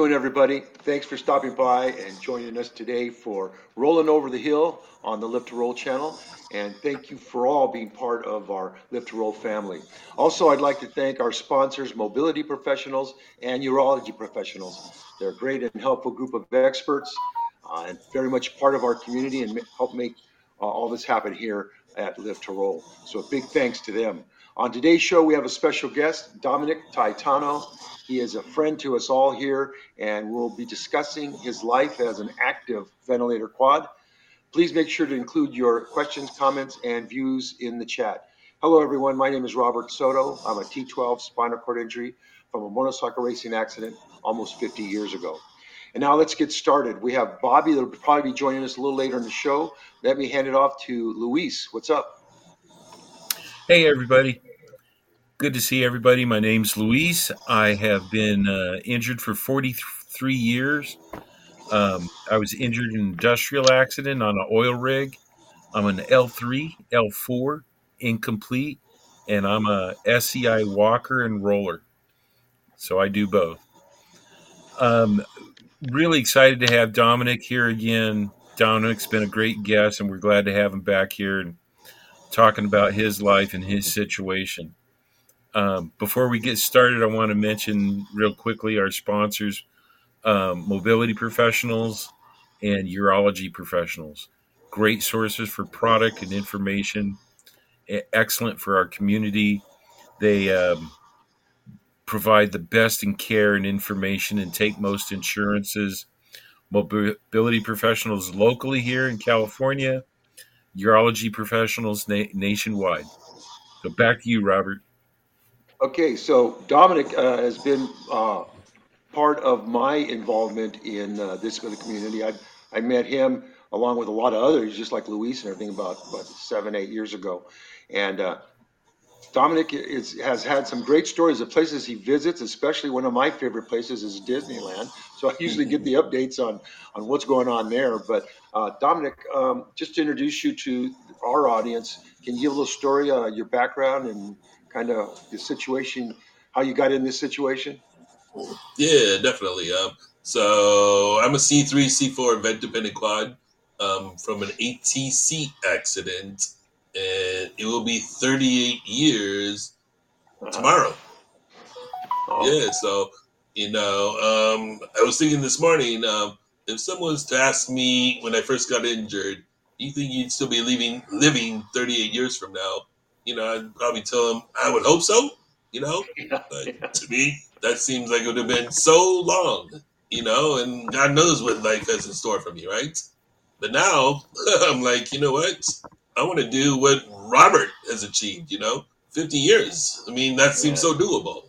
doing, everybody? Thanks for stopping by and joining us today for Rolling Over the Hill on the Lift to Roll channel. And thank you for all being part of our Lift to Roll family. Also, I'd like to thank our sponsors, mobility professionals and urology professionals. They're a great and helpful group of experts uh, and very much part of our community and help make uh, all this happen here at Lift to Roll. So a big thanks to them. On today's show, we have a special guest, Dominick Taitano. He is a friend to us all here, and we'll be discussing his life as an active ventilator quad. Please make sure to include your questions, comments, and views in the chat. Hello, everyone. My name is Robert Soto. I'm a T12 spinal cord injury from a motorcycle racing accident almost 50 years ago. And now let's get started. We have Bobby that'll probably be joining us a little later in the show. Let me hand it off to Luis. What's up? Hey, everybody. Good to see everybody. My name's Luis. I have been uh, injured for 43 years. Um, I was injured in an industrial accident on an oil rig. I'm an L3, L4, incomplete, and I'm a SCI walker and roller. So I do both. Um, really excited to have Dominick here again. Dominick's been a great guest, and we're glad to have him back here and talking about his life and his situation. Um, before we get started, I want to mention real quickly our sponsors, um, mobility professionals and urology professionals. Great sources for product and information, excellent for our community. They um, provide the best in care and information and take most insurances. Mobility professionals locally here in California, urology professionals na- nationwide. So back to you, Robert. Okay, so Dominick uh, has been uh, part of my involvement in uh, this for the community. I, I met him along with a lot of others, just like Luis and everything, about, about seven, eight years ago. And uh, Dominick is, has had some great stories of places he visits, especially one of my favorite places is Disneyland. So I usually get the updates on, on what's going on there. But uh, Dominick, um, just to introduce you to our audience, can you give a little story, uh, your background and kind of the situation, how you got in this situation? Yeah, definitely. Um, so I'm a C3, C4 event dependent quad um, from an ATC accident, and it will be 38 years uh-huh. tomorrow. Oh. Yeah, so you know, um, I was thinking this morning, um, if someone was to ask me when I first got injured, you think you'd still be living living 38 years from now? you know, I'd probably tell them I would hope so. You know, but yeah. to me, that seems like it would have been so long. You know, and God knows what life has in store for me, right? But now I'm like, you know what? I want to do what Robert has achieved. You know, 50 years. I mean, that seems yeah. so doable.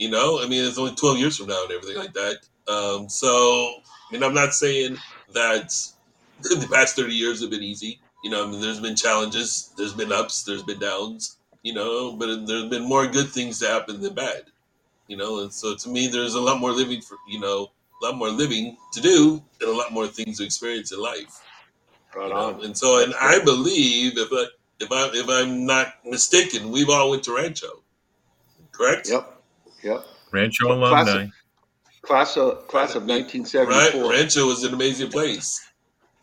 You know, I mean, it's only 12 years from now and everything like that. Um, so, I mean, I'm not saying that the past 30 years have been easy. You know, I mean, there's been challenges, there's been ups, there's been downs. You know, but there's been more good things to happen than bad. You know, and so to me, there's a lot more living for you know, a lot more living to do, and a lot more things to experience in life. Right you know? And so, and I believe if I if I if I'm not mistaken, we've all went to Rancho, correct? Yep. Yep. Rancho alumni. Class of class of 1974. Right, Rancho was an amazing place.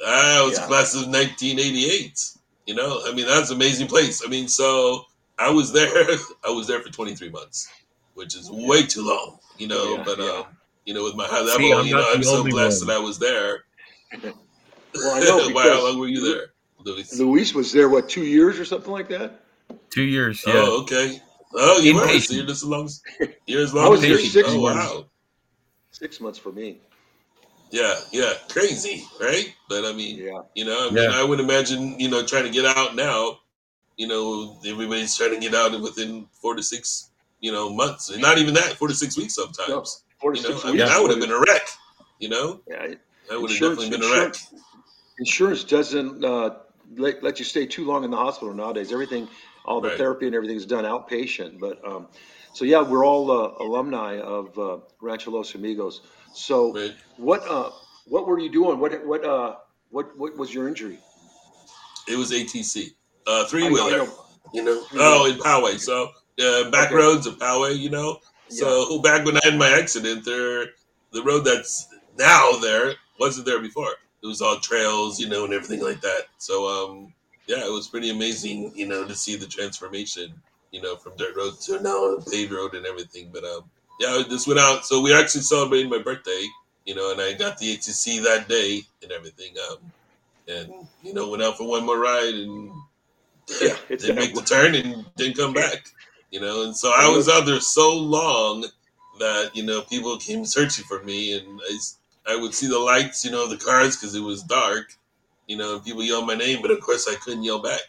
I was yeah. class of 1988. You know, I mean, that's an amazing place. I mean, so I was there. I was there for 23 months, which is way too long. You know, yeah, but yeah. um, you know, with my high level, See, you know, I'm so blessed one. that I was there. Well, I know Why, how long were you there, Luis? Luis was there what two years or something like that. Two years. Yeah. Oh, okay. Oh, you were. So you're just as long. You're as long. I was there six oh, months. Wow. Six months for me. Yeah, yeah, crazy, right? But I mean, yeah. you know, I mean, yeah. I would imagine, you know, trying to get out now, you know, everybody's trying to get out within four to six, you know, months, and not even that, four to six weeks sometimes. No, four to you know, six I mean, I would have been a wreck, you know. Yeah, I would have definitely been a wreck. Insurance doesn't uh, let, let you stay too long in the hospital nowadays. Everything, all the right. therapy and everything is done outpatient. But um, so yeah, we're all uh, alumni of uh, Rancho Los Amigos. So right. what uh what were you doing? What what uh what what was your injury? It was ATC. Uh three wheeler. You know. Oh, in Poway. So uh, back okay. roads of Poway, you know. So yeah. back when I had my accident there the road that's now there wasn't there before. It was all trails, you know, and everything like that. So, um, yeah, it was pretty amazing, you know, to see the transformation, you know, from dirt road to now paved road and everything. But um, yeah, this went out. So we actually celebrated my birthday, you know, and I got the ATC that day and everything. Um, and you know, went out for one more ride and Yeah, it's didn't make the turn and didn't come back. You know, and so I was out there so long that you know people came searching for me, and I I would see the lights, you know, of the cars because it was dark. You know, and people yelled my name, but of course I couldn't yell back.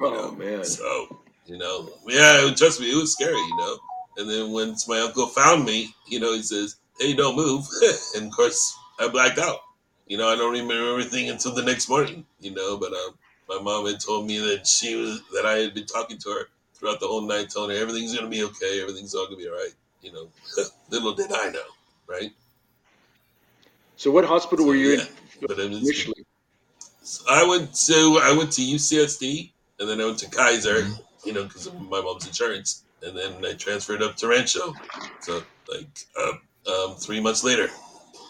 You know, Oh man. so you know, yeah, it- trust me, it was scary. You know, and then once my uncle found me, you know, he says, "Hey, don't move," and of course I blacked out. You know, I don't remember everything until the next morning. You know, but um, my mom had told me that she was that I had been talking to her throughout the whole night, telling her everything's gonna be okay, everything's all gonna be all right. You know, little did I know, right? So what hospital were you Yeah, in But initially? So I went to I went to UCSD, and then I went to Kaiser, you know, because of my mom's insurance, and then I transferred up to Rancho. So like uh, um, three months later,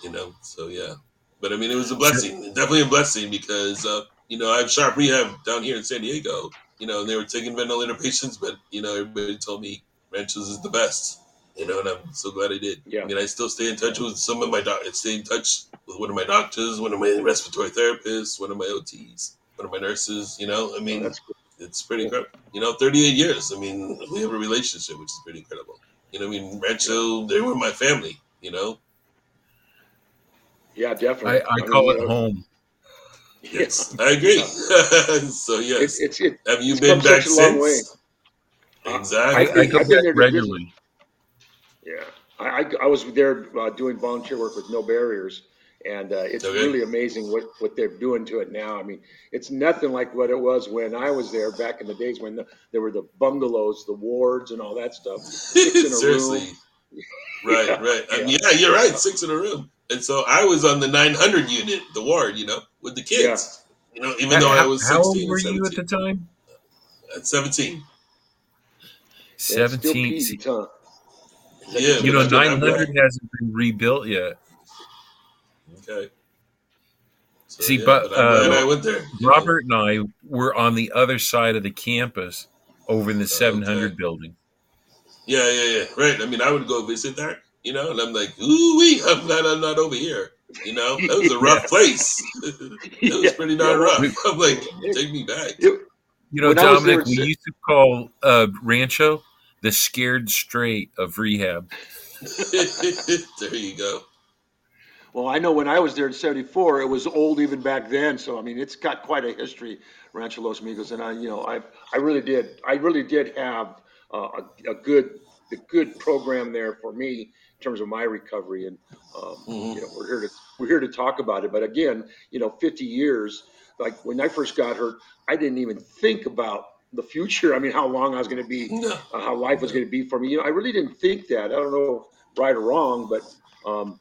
you know. So yeah, but I mean, it was a blessing, definitely a blessing because uh, you know I have sharp rehab down here in San Diego, you know, and they were taking ventilator patients, but you know everybody told me Rancho's is the best. You know, and I'm so glad I did. Yeah. I mean, I still stay in touch with some of my doctors, stay in touch with one of my doctors, one of my respiratory therapists, one of my OTs, one of my nurses. You know, I Oh, mean, that's good. It's pretty incredible. You know, 38 years. I mean, we have a relationship, which is pretty incredible. You know, I mean, Rancho, they were my family. You know, Yeah, definitely. I, I mean, call you it know, home. yes, I agree. so yes, It's it's it. have you it's been back such a long since? I, Exactly. I go I've been back there regularly. Yeah, I, I, I was there uh, doing volunteer work with No Barriers, and uh, it's Okay. really amazing what, what they're doing to it now. I mean, it's nothing like what it was when I was there back in the days when the, there were the bungalows, the wards, and all that stuff. Six in a Seriously. room. Right, Yeah, right. Um, yeah. yeah. you're right. Six in a room. And so I was on the 900 unit, the ward, you know, with the kids. You know, even though I How, was how 16 old were and you at the time? At 17. 17. peasy, See, huh? Yeah, You know, I did- I'm 900 hasn't been rebuilt yet. Okay. So, See, yeah, but, I'm glad uh, I went there. Robert and I were on the other side of the campus over in the 700 okay. building. Yeah, yeah, yeah. Right. I mean, I would go visit there, you know, and I'm like, ooh wee, I'm glad I'm not over here. You know, that was a rough Yeah. place. it was Yeah, pretty darn rough. I'm like, take me back. You know, When I was there Dominick, we se- used to call uh, Rancho the scared straight of rehab. there you go. Well, I know when I was there in '74, it was old even back then. So I mean, it's got quite a history, Rancho Los Amigos, and I, you know, I, I really did, I really did have uh, a, a good, a good program there for me in terms of my recovery. And um, Mhm. you know, we're here to we're here to talk about it. But again, you know, 50 years, like when I first got hurt, I didn't even think about the future. I mean, how long I was going to be uh, how life was going to be for me. You know, I really didn't think that. I don't know right or wrong, but um,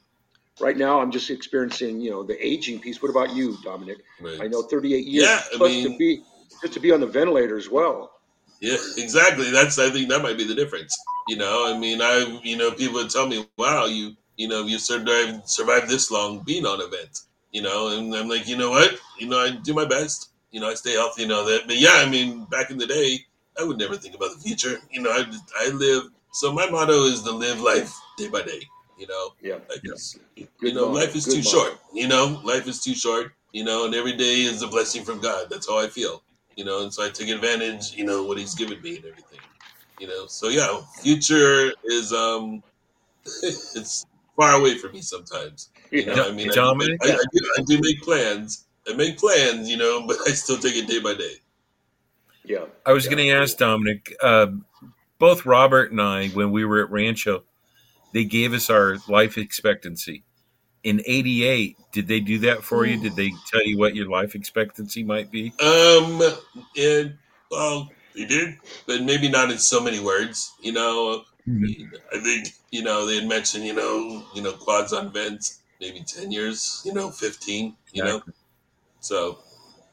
right now I'm just experiencing, you know, the aging piece. What about you, Dominick? Right. I know 38 years Yeah, I plus to be just to be on the ventilator as well. Yeah, exactly. That's I think that might be the difference. You know, I mean, I you know people would tell me, "Wow, you you know you survived survived this long being on a vent." You know, and I'm like, you know what? You know, I do my best. You know, I stay healthy and all that. But yeah, I mean, back in the day, I would never think about the future. You know, I I live. So my motto is to live life day by day. You know, Yeah, like Yeah. you know, motto, life is good too motto. short. You know, life is too short. You know, and every day is a blessing from God. That's how I feel. You know, and so I take advantage. You know what He's given me and everything. You know, so yeah, future is um, it's far away from me sometimes. You know, I mean, I, I, I, do, I do make plans. I make plans. You know, but I still take it day by day. yeah. I was Yeah. going to ask Dominick, uh, both Robert and I, when we were at Rancho, they gave us our life expectancy. In 88, did they do that for you? Did they tell you what your life expectancy might be? Um, and well, they did, but maybe not in so many words. You know, I think you know they had mentioned you know you know quads on vents, maybe ten years, you know, fifteen, you know. So,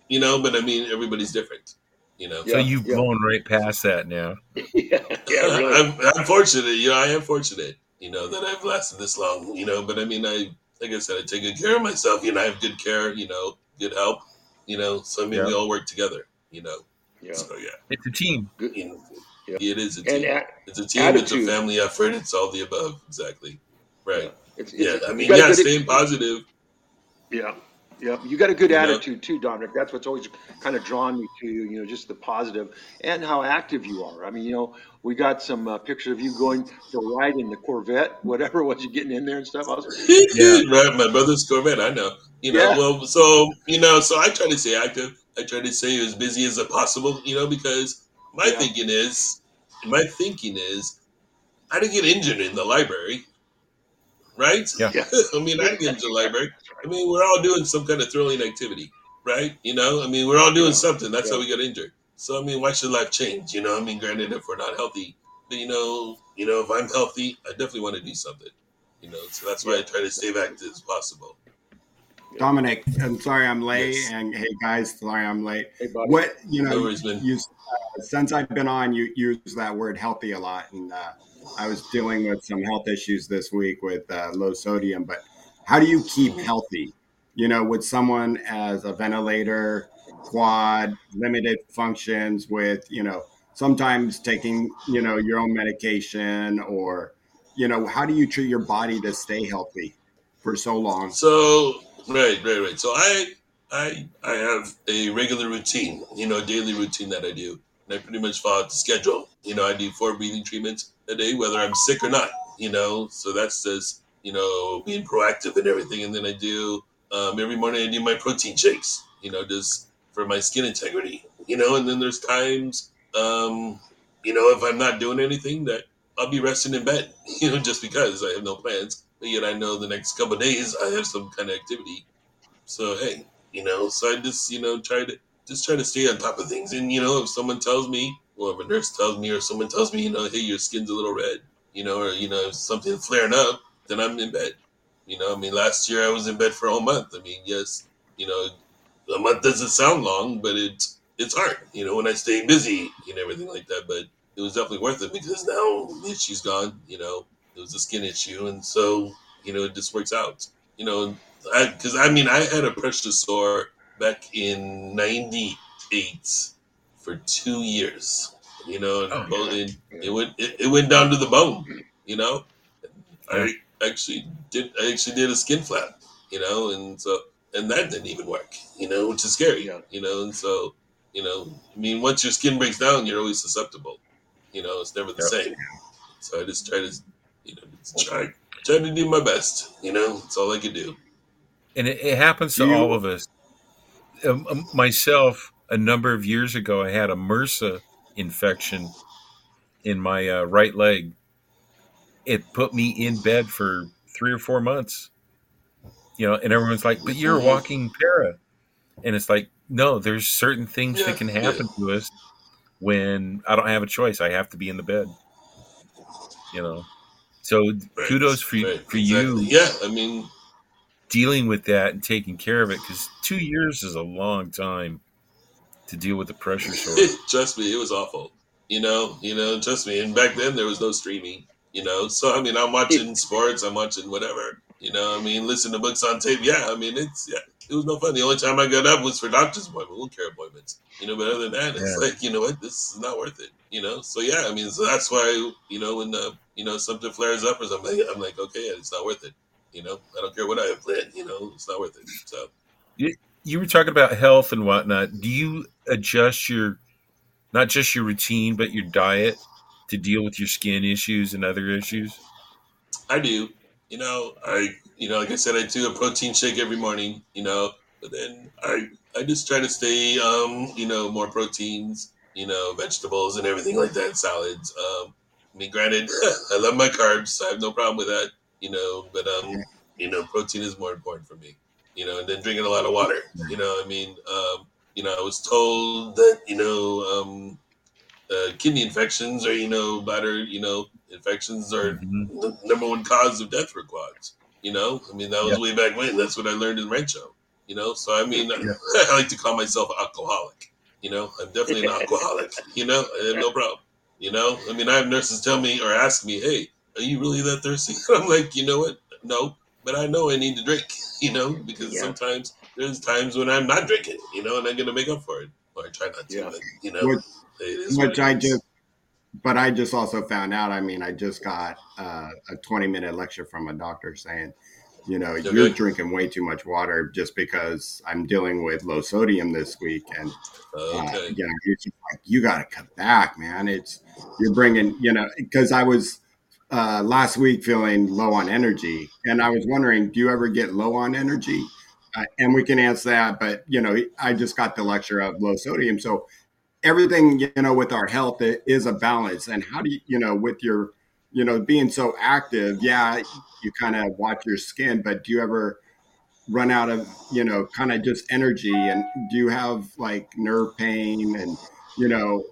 you know, but I mean, everybody's different. You know, So Yeah, you've yeah. blown right past that now. yeah, yeah, really. I'm, I'm fortunate. You know, I am fortunate. You know, that I've lasted this long, you know. But I mean, I like I said, I take good care of myself. You know, I have good care, you know, good help, you know. So I mean, Yeah. we all work together, you know. Yeah. So yeah, It's a team. you know, Yeah. it is a And team. a- it's a team. It's a family effort. It's all the above. Exactly. Right. it's, Yeah. I mean, yeah, good- staying positive. Yeah, yeah. You got a good You know? attitude too, Dominick. That's what's always kind of drawn me to you. You know, just the positive and how active you are. I mean, you know, we got some uh, picture of you going for a ride in the Corvette, whatever was you getting in there and stuff. I was, Yeah. right. My brother's Corvette. I know. You know. Yeah. Well, so you know, so I try to stay active. I try to stay as busy as possible. You know, because my Yeah. thinking is, my thinking is, I didn't get injured in the library, right? Yeah. Yeah. I mean, I didn't get into the library. I mean, we're all doing some kind of thrilling activity, right? You know, I mean, we're all doing Yeah. something. That's how we got injured. So, I mean, why should life change? You know, I mean, granted, if we're not healthy, but, you know, you know, if I'm healthy, I definitely want to do something. You know, so that's why I try to stay active as possible. Dominick, I'm sorry I'm late, Yes. and hey guys, sorry I'm late. hey, buddy. What you know, No worries, man. you uh, since I've been on, you use that word healthy a lot, and uh, I was dealing with some health issues this week with uh, low sodium. But how do you keep mm-hmm. healthy? You know, with someone as a ventilator, quad, limited functions, with you know, sometimes taking you know your own medication, or you know, how do you treat your body to stay healthy for so long? So, right, right, right. So I, I, I have a regular routine, you know, daily routine that I do, and I pretty much follow the schedule. You know, I do four breathing treatments a day, whether I'm sick or not. You know, so that's just you know being proactive and everything. And then I do um, every morning I do my protein shakes. You know, just for my skin integrity. You know, and then there's times, um, you know, if I'm not doing anything, that I'll be resting in bed. You know, just because I have no plans but yet I know the next couple days I have some kind of activity. So hey, you know, so I just you know try to just try to stay on top of things. And you know, if someone tells me, or if a nurse tells me, or someone tells me, you know, hey, your skin's a little red, you know, or you know, if something flaring up, then I'm in bed. You know, I mean, last year I was in bed for a whole month. I mean, yes, you know, a month doesn't sound long, but it's it's hard. You know, when I stay busy and everything like that, but it was definitely worth it because now the issue's gone. You know, it was a skin issue, and so you know it just works out. You know, because I, mean I had a pressure sore back in '98 for two years. You know, and Oh, both- and it went it, it went down to the bone. You know, I actually did I actually did a skin flap. You know, and so and that didn't even work. You know, which is scary. Yeah. You know, and so you know, I mean, once your skin breaks down, you're always susceptible. You know, it's never the Yeah. same. So I just try to, you know, try try to do my best. You know, that's all I can do. and it, it happens to You- all of us. Um, um, myself, a number of years ago, I had a MRSA infection in my uh, right leg. It put me in bed for three or four months. You know, and everyone's like, "But you're a mm-hmm. walking para," and it's like, no, there's certain things Yeah, that can yeah. happen to us when I don't have a choice. I have to be in the bed. You know, so Right, kudos for right, for exactly. you Yeah, I mean, dealing with that and taking care of it because two years is a long time to deal with the pressure sore. trust me, it was awful. You know, you know, trust me. And back then there was no streaming. You know, so I mean, I'm watching sports, I'm watching whatever. You know, I mean, listen to books on tape. Yeah, I mean, it's yeah, it was no fun. The only time I got up was for doctor's appointment, wound care appointments. You know, but other than that, it's Yeah. like you know what, this is not worth it. You know, so yeah, I mean, so that's why you know when the you know something flares up or something, I'm like, okay, it's not worth it. You know, I don't care what I have planned. You know, it's not worth it. So You were talking about health and whatnot. Do you adjust your, not just your routine, but your diet to deal with your skin issues and other issues? I do. You know, I you know, like I said, I do a protein shake every morning. You know, but then I I just try to stay, um, you know, more proteins. You know, vegetables and everything like that, salads. Um, I mean, granted, I love my carbs. I have no problem with that. You know, but um, you know, protein is more important for me. You know, and then drinking a lot of water. You know, I mean, um, you know, I was told that you know, um, uh, kidney infections or you know, bladder, you know, infections are Mhm. the number one cause of death for quads. You know, I mean that was Yeah. way back when. That's what I learned in Rancho. You know, so I mean, Yeah. I like to call myself an alcoholic. You know, I'm definitely an alcoholic. You know, I have no problem. You know, I mean, I have nurses tell me or ask me, "Hey, are you really that thirsty? I'm like, you know what? No, but I know I need to drink, you know, because Yeah. sometimes there's times when I'm not drinking, you know, and I'm gonna make up for it, or I try not to, Yeah. but, you know, Which- it is what which I just, but I just also found out. I mean, I just got uh, a 20 minute lecture from a doctor saying, you know, you're Okay. drinking way too much water just because I'm dealing with low sodium this week. And, uh, you know, like, you got to cut back, man. It's, you're bringing, you know, because I was uh, last week feeling low on energy. And I was wondering, do you ever get low on energy? Uh, and we can answer that. But, you know, I just got the lecture of low sodium. So, everything you know with our health is a balance. And how do you you know with your you know being so active yeah you kind of watch your skin but do you ever run out of you know kind of just energy? And do you have like nerve pain and you know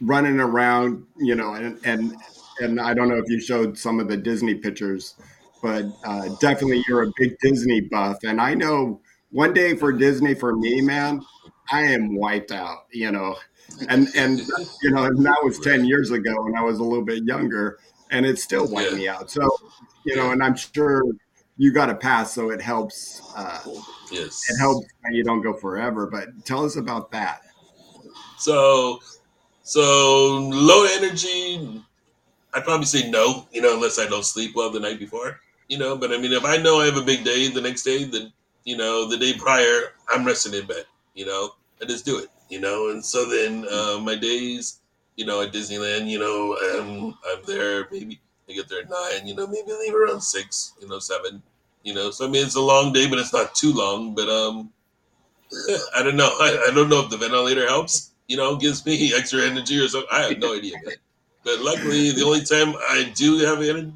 running around you know and and and i don't know if you showed some of the disney pictures but uh, definitely you're a big disney buff. And i know one day for disney for me man I am wiped out, you know, and and you know, and that was ten years ago when I was a little bit younger, and it still wiped Yeah. me out. So, you know, and I'm sure you got a pass, so it helps. Uh, yes, it helps you don't go forever. But tell us about that. So, so low energy, I'd probably say no, you know, unless I don't sleep well the night before, you know. But I mean, if I know I have a big day the next day, then you know, the day prior, I'm resting in bed, you know, I just do it, you know. And so then uh, my days, you know, at Disneyland, you know, I'm I'm there maybe I get there at nine, you know, maybe I leave around six, you know, seven, you know. So I mean, it's a long day, but it's not too long. But um, I don't know. I, I don't know if the ventilator helps. You know, gives me extra energy or something. I have no idea, man. But luckily, the only time I do have energy,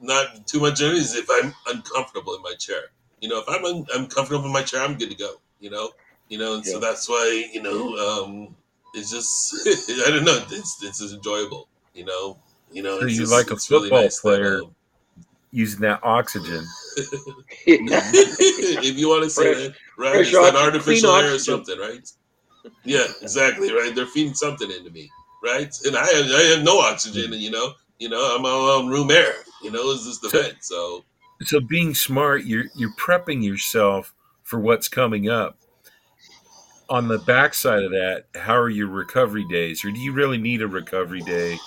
not too much energy, is if I'm uncomfortable in my chair. You know, if I'm un- uncomfortable in my chair, I'm good to go. You know, you know, and so that's why you know um, it's just I don't know. It's it's just enjoyable. You know, you know. So it's you just- like a it's really football nice that, player. um, using that oxygen. if you want to say Fresh- that, right? fresh It's that artificial clean air or something, right? Yeah, exactly, right. They're feeding something into me, right? And I have, I have no oxygen, and you know, you know, I'm all on room air. You know, it's just the So- vent. So So being smart, you're you're prepping yourself for what's coming up. On the backside of that, how are your recovery days, or do you really need a recovery day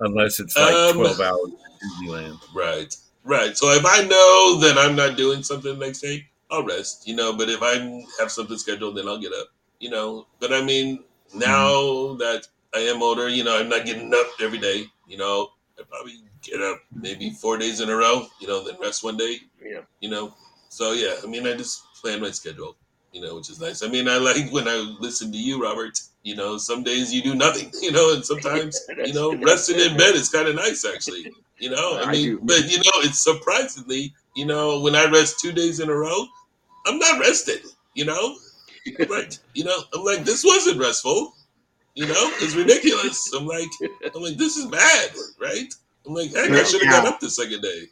unless it's like Um, twelve hours at Disneyland? right, right. So if I know that I'm not doing something the next day, I'll rest. You know, but if I have something scheduled, then I'll get up. You know, but I mean, now that I am older, you know, I'm not getting up every day. You know, I probably get up maybe four days in a row. You know, then rest one day. Yeah. you know. So yeah, I mean, I just plan my schedule, you know, which is nice. I mean, I like when I listen to you, Robert. You know, some days you do nothing, you know, and sometimes you know resting in bed is kind of nice, actually. You know, I I mean, do. but you know, it's surprisingly, you know, when I rest two days in a row, I'm not rested. You know, like you know, I'm like this wasn't restful. You know, it's ridiculous. I'm like, I'm like, this is bad, right? I'm like, heck, I should have got up the second day.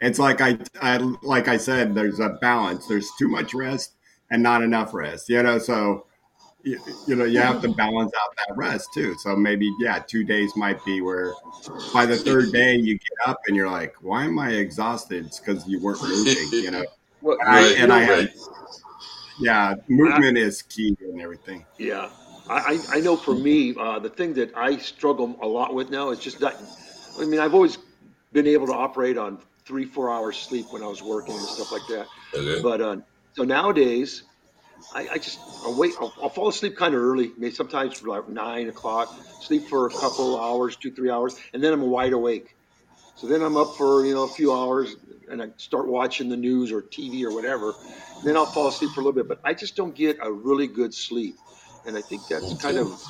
It's like I, I like I said, there's a balance. There's too much rest and not enough rest. You know, so you, you know you have to balance out that rest too. So maybe yeah, two days might be where by the third day you get up and you're like, why am I exhausted? It's because you weren't moving. You know, Well, and I, and I right. had yeah, movement is key and everything. Yeah, I, I I know for me, uh, the thing that I struggle a lot with now is just not. I mean, I've always been able to operate on three, four hours sleep when I was working and stuff like that. Okay. But uh, so nowadays, I, I just I'll wait. I'll, I'll fall asleep kind of early, maybe sometimes like nine o'clock. Sleep for a couple hours, two, three hours, and then I'm wide awake. So then I'm up for you know a few hours, and I start watching the news or TV or whatever. Then I'll fall asleep for a little bit, but I just don't get a really good sleep, and I think that's kind of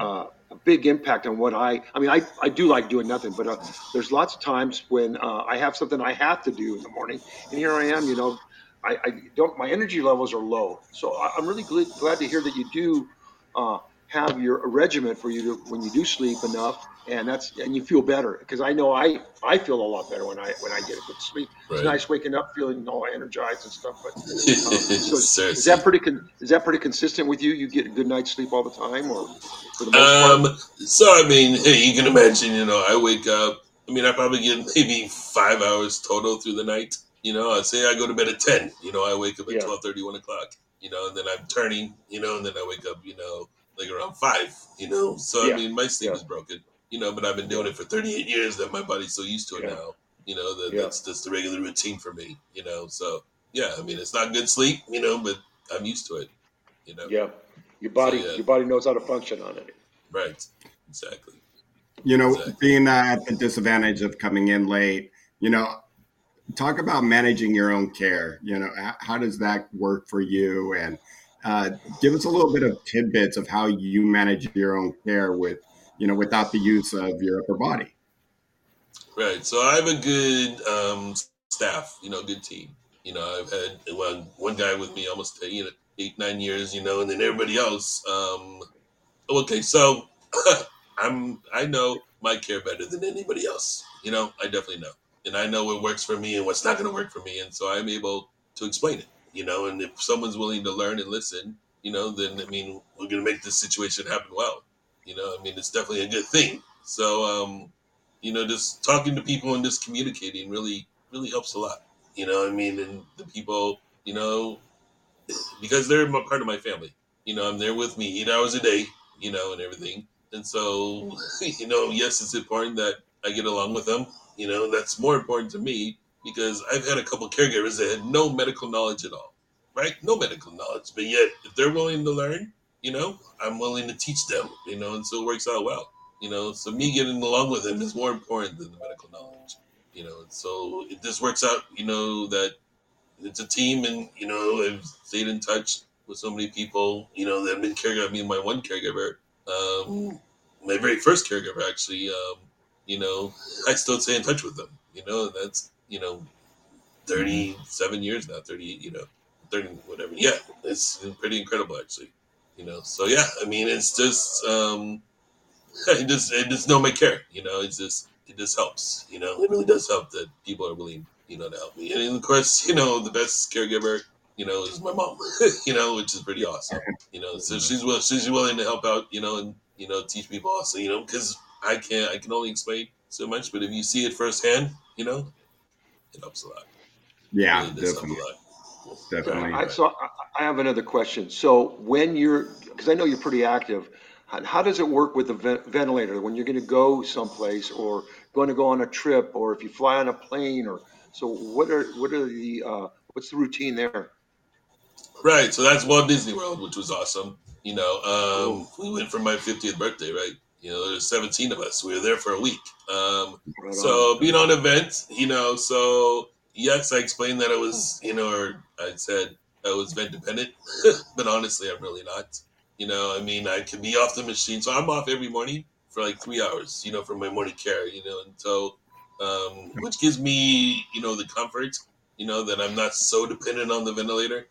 uh, a big impact on what I. I mean, I, I do like doing nothing, but uh, there's lots of times when uh, I have something I have to do in the morning, and here I am. You know, I, I don't. My energy levels are low, so I, I'm really glad, glad to hear that you do uh, have your regimen for you to when you do sleep enough, and that's and you feel better because I know I I feel a lot better when I when I get a good sleep. It's nice waking up feeling all energized and stuff, but. Uh, so is that pretty con- is that pretty consistent with you? You get a good night's sleep all the time, or for the? Um, so I mean, hey, you can imagine, you know, I wake up, I mean, I probably get maybe five hours total through the night. You know, I'd say I go to bed at 10. You know, I wake up at Yeah. twelve thirty, one o'clock. You know, and then I'm turning, you know, and then I wake up, you know, like around 5, you know. So, Yeah. I mean, my sleep Yeah. is broken, you know, but I've been doing it for 38 years that my body's so used to it Yeah. now, you know, that Yeah. that's just the regular routine for me, you know. So, yeah, I mean, it's not good sleep, you know, but I'm used to it, you know. Yeah, your body, So, yeah. your body knows how to function on it. Right. Exactly. You know, Exactly. being uh, at the disadvantage of coming in late, you know, talk about managing your own care. You know, how does that work for you? And uh, give us a little bit of tidbits of how you manage your own care with, you know, without the use of your upper body. Right. So I have a good um, staff, you know, good team. You know, I've had one one guy with me almost you know eight nine years, you know, and then everybody else. Um, okay, so I'm I know my care better than anybody else. You know, I definitely know, and I know what works for me and what's not going to work for me, and so I'm able to explain it. You know, and if someone's willing to learn and listen, you know, then I mean, we're going to make this situation happen well. You know, I mean, it's definitely a good thing. So, um, you know, just talking to people and just communicating really, really helps a lot. You know, I mean, and the people, you know, because they're my, part of my family. You know, I'm there with me eight hours a day. You know, and everything. And so, you know, yes, it's important that I get along with them. You know, that's more important to me because I've had a couple caregivers that had no medical knowledge at all, right? No medical knowledge, but yet if they're willing to learn, you know, I'm willing to teach them. You know, and so it works out well. You know, so me getting along with them is more important than the medical knowledge. You know, and so it just works out. You know that it's a team, and you know I've stayed in touch with so many people. You know that have been caregiver. I mean, my one caregiver, um, my very first caregiver, actually. Um, you know, I still stay in touch with them. You know, that's you know, thirty-seven years now. Thirty, you know, thirty, whatever. Yeah, it's pretty incredible, actually. You know, so yeah, I mean, it's just. um I just I just know my care. You know, it's just it just helps. You know, it really does help that people are willing, you know, to help me. And of course, you know, the best caregiver, you know, is my mom. you know, which is pretty awesome. You know, so she's will she's willing to help out. You know, and you know, teach people also. You know, because I can't I can only explain so much, but if you see it firsthand, you know, it helps a lot. Yeah, It really definitely, lot. definitely. I, so I, I have another question. So when you're, because I know you're pretty active, how, how does it work with the ven- ventilator when you're going to go someplace or going to go on a trip or if you fly on a plane or so? What are what are the uh, what's the routine there? Right. So that's Walt Disney World, which was awesome. You know, um, we went for my 50th birthday, right? You know, there's 17 of us. We were there for a week. Um, Right so being on event, you know, so yes, I explained that I was, you know, or I said I was vent dependent, but honestly, I'm really not. You know, I mean, I can be off the machine, so I'm off every morning for like three hours, you know, for my morning care, you know, and so, um, which gives me, you know, the comfort, you know, that I'm not so dependent on the ventilator.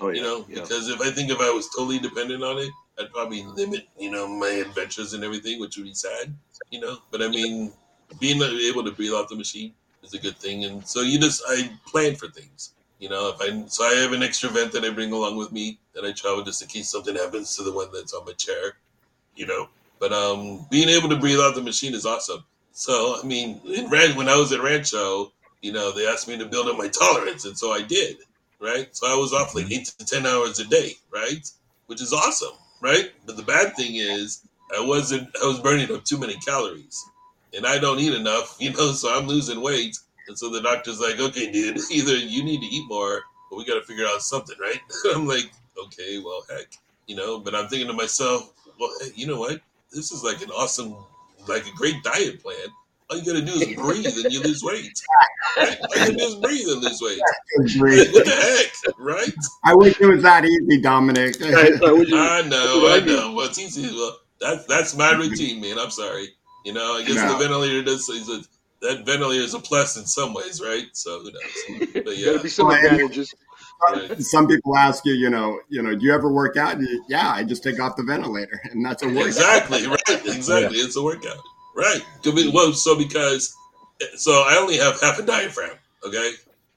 Oh, yeah, you know yeah. because if i think if i was totally dependent on it i'd probably limit you know my adventures and everything which would be sad you know but i mean being able to breathe off the machine is a good thing and so you just i plan for things you know if i so i have an extra vent that i bring along with me that i travel just in case something happens to the one that's on my chair you know but um being able to breathe off the machine is awesome so i mean in Ran- when i was at rancho you know they asked me to build up my tolerance and so i did right? So I was off like eight to ten hours a day, right? Which is awesome, right? But the bad thing is I wasn't I was burning up too many calories. And I don't eat enough, you know, so I'm losing weight. And so the doctor's like, Okay, dude, either you need to eat more or we gotta figure out something, right? I'm like, Okay, well heck. You know, but I'm thinking to myself, well, hey, you know what? This is like an awesome like a great diet plan. All you gotta do is breathe and you lose weight. Right? All you gotta do is breathe and lose weight. Agreed. What the heck, right? I wish it was that easy, Dominick. I- I know, I I know. Well, it's easy. Well, that's that's my routine, man. I'm sorry. You know, I guess No. the ventilator does. Is a, that ventilator is a plus in some ways, right? So who knows? But Gotta yeah, be some advantages. right. Some people ask you, you know, you know, do you ever work out? You- yeah, I just take off the ventilator, and that's a workout. exactly right. Exactly, it's a workout, right? To be- Well, so because so I only have half a diaphragm. Okay,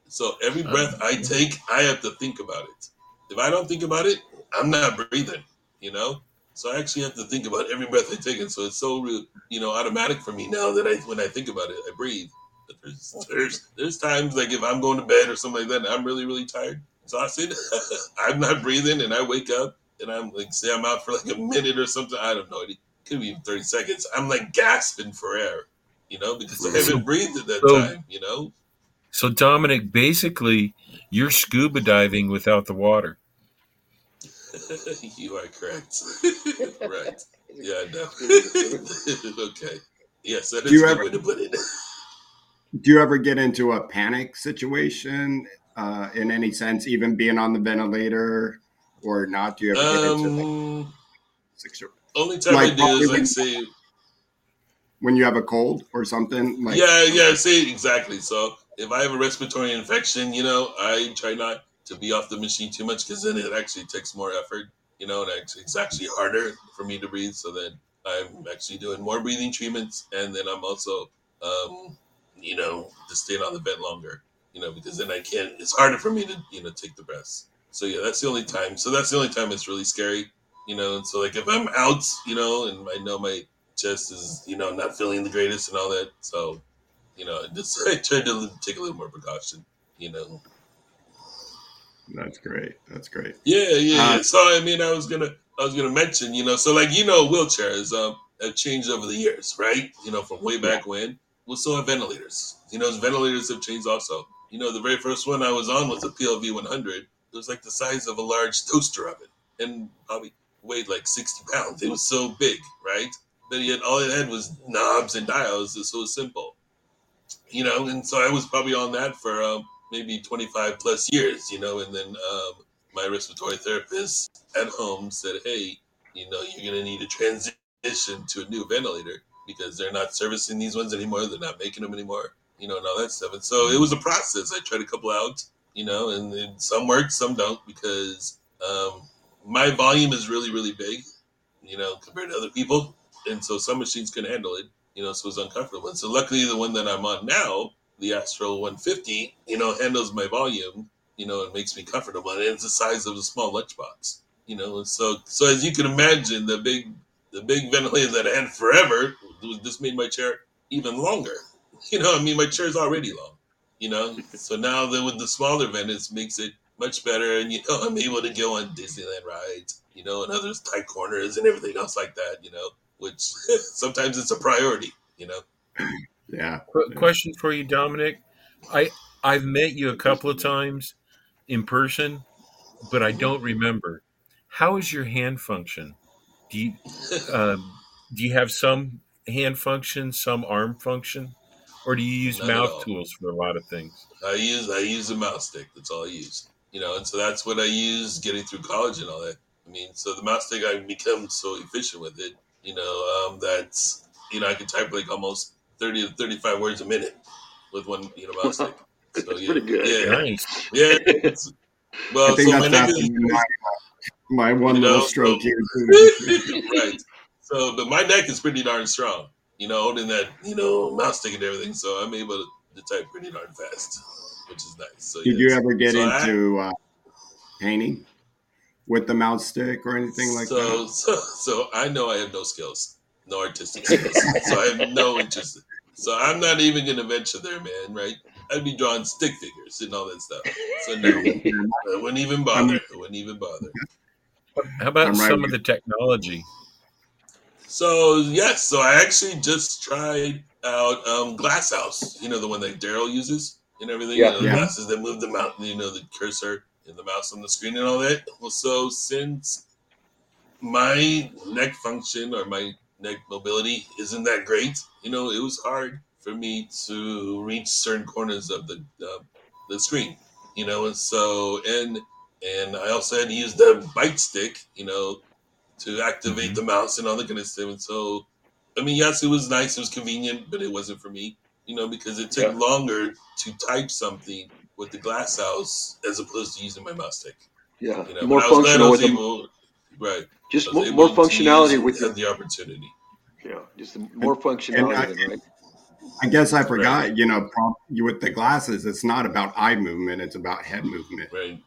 so every ah. breath I take, I have to think about it. If I don't think about it, I'm not breathing. You know, So I actually have to think about every breath I take, and so it's so you know automatic for me now that I when I think about it, I breathe. But there's there's there's times like if I'm going to bed or something like that, and I'm really really tired, exhausted, I'm not breathing, and I wake up and I'm like, say I'm out for like a minute or something. I don't know. It could be 30 seconds. I'm like gasping for air, you know, because I haven't breathed at that so, time, you know. So Dominick, basically, you're scuba diving without the water. you are correct. right. Yeah, no. okay. Yes, that is a good ever, way to put it. Do you ever get into a panic situation uh, in any sense, even being on the ventilator or not? Do you ever get um, into like, only time like, I do is like say when you have a cold or something. Like, yeah, yeah, see exactly. So if I have a respiratory infection, you know, I try not to be off the machine too much because then it actually takes more effort, you know, and it's actually harder for me to breathe. So then I'm actually doing more breathing treatments, and then I'm also, um, you know, just staying on the bed longer, you know, because then I can't. It's harder for me to, you know, take the breaths. So yeah, that's the only time. So that's the only time it's really scary, you know. And so like if I'm out, you know, and I know my chest is, you know, not feeling the greatest and all that, so you know, just I try to take a little more precaution, you know. That's great. That's great. Yeah, yeah. Uh, so I mean, I was gonna, I was gonna mention, you know, so like you know, wheelchairs um have changed over the years, right? You know, from way back when. Well, so have ventilators. You know, ventilators have changed also. You know, the very first one I was on was a PLV 100. It was like the size of a large toaster oven, and probably weighed like 60 pounds. It was so big, right? But yet all it had was knobs and dials. It's so simple, you know. And so I was probably on that for um, maybe 25 plus years, you know, and then um, my respiratory therapist at home said, hey, you know, you're going to need a transition to a new ventilator because they're not servicing these ones anymore. They're not making them anymore, you know, and all that stuff. And so it was a process. I tried a couple out, you know, and, and some work, some don't because um, my volume is really, really big, you know, compared to other people. And so some machines can handle it, you know, so it's uncomfortable. And so luckily the one that I'm on now, the Astral 150, you know, handles my volume, you know, it makes me comfortable. And it's the size of a small lunchbox, you know. So, so as you can imagine, the big, the big ventilator that had forever just made my chair even longer. You know, I mean, my chair is already long, you know. so now that with the smaller vent, it makes it much better. And, you know, I'm able to go on Disneyland rides, you know, and other tight corners and everything else like that, you know, which sometimes it's a priority, you know. Yeah. Qu- question for you, Dominick. I I've met you a couple of times in person, but I don't remember. How is your hand function? Do you um, do you have some hand function, some arm function, or do you use Not mouth tools for a lot of things? I use I use a mouse stick. That's all I use. You know, and so that's what I use getting through college and all that. I mean, so the mouse thing, I become so efficient with it. You know, um, that's you know I can type like almost 30 to 35 words a minute with one you know mouse stick. So, yeah. pretty good. Yeah. Nice. Yeah. well, I think so that's my, is, my, my one you know, little stroke so, here. right. So, but my neck is pretty darn strong, you know, holding that, you know, mouse stick and everything. So I'm able to, to type pretty darn fast, which is nice. So, Did you ever get so into I, uh, painting with the mouse stick or anything like so, that? So, so I know I have no skills, no artistic skills. so I have no interest. So I'm not even going to venture there, man, right? I'd be drawing stick figures and all that stuff. So no, I wouldn't even bother. I wouldn't even bother. How about right some here. of the technology? So yes, so I actually just tried out um, Glassouse. You know the one that Daryl uses and everything. Yeah, you know, the yeah. glasses that move the mouse. You know the cursor and the mouse on the screen and all that. Well, so since my neck function or my neck mobility isn't that great, you know, it was hard for me to reach certain corners of the uh, the screen, you know, and so and and I also had to use the bite stick, you know, to activate mm-hmm. the mouse and all that kind of stuff. And so, I mean, yes, it was nice, it was convenient, but it wasn't for me, you know, because it took yeah. longer to type something with the Glassouse as opposed to using my mouse stick. Yeah, you know, more functional with able, right. Just more, more functionality with the, the opportunity. Yeah, just more functionality. I, than, right? I guess I forgot, right. you know, with the glasses, it's not about eye movement, it's about head movement. Right.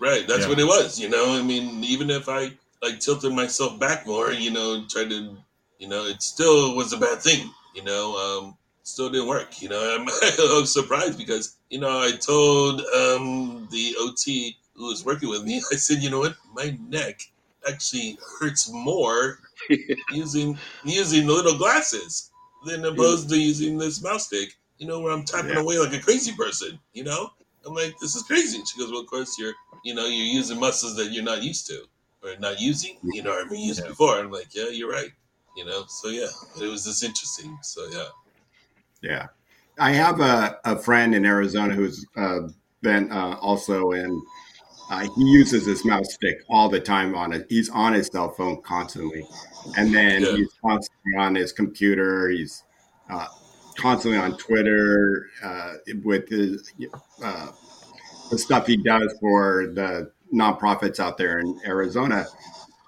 Right. That's yeah. what it was, you know. I mean, even if I like tilted myself back more, you know, tried to, you know, it still was a bad thing, you know, um, still didn't work, you know. I'm, I was surprised because, you know, I told um, the OT who was working with me, I said, you know what, my neck actually hurts more using using the little glasses than opposed to using this mouse stick, you know, where I'm tapping Yeah. away like a crazy person, you know? I'm like, this is crazy. She goes, well, of course you're, you know, you're using muscles that you're not used to or not using, you know, or ever used Yeah. before. I'm like, yeah, you're right. You know, so yeah, it was just interesting. So yeah. Yeah. I have a, a friend in Arizona who's uh, been uh, also in, uh, he uses his mouse stick all the time on it. He's on his cell phone constantly. And then Yeah. he's constantly on his computer. He's uh, constantly on Twitter uh, with his, uh, the stuff he does for the nonprofits out there in Arizona.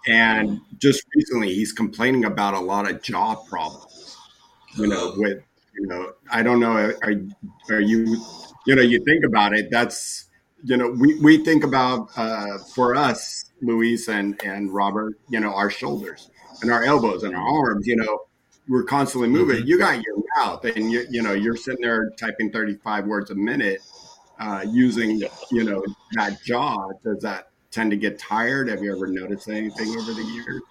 And just recently, he's complaining about a lot of job problems. You know, with you know, I don't know, are, are you, you know, you think about it. That's you know, we we think about uh, for us, Luis and and Robert, you know, our shoulders and our elbows and our arms. You know, we're constantly moving. Mhm. You got your mouth, and you you know, you're sitting there typing 35 words a minute, uh, using you know that jaw. Does that tend to get tired? Have you ever noticed anything over the years?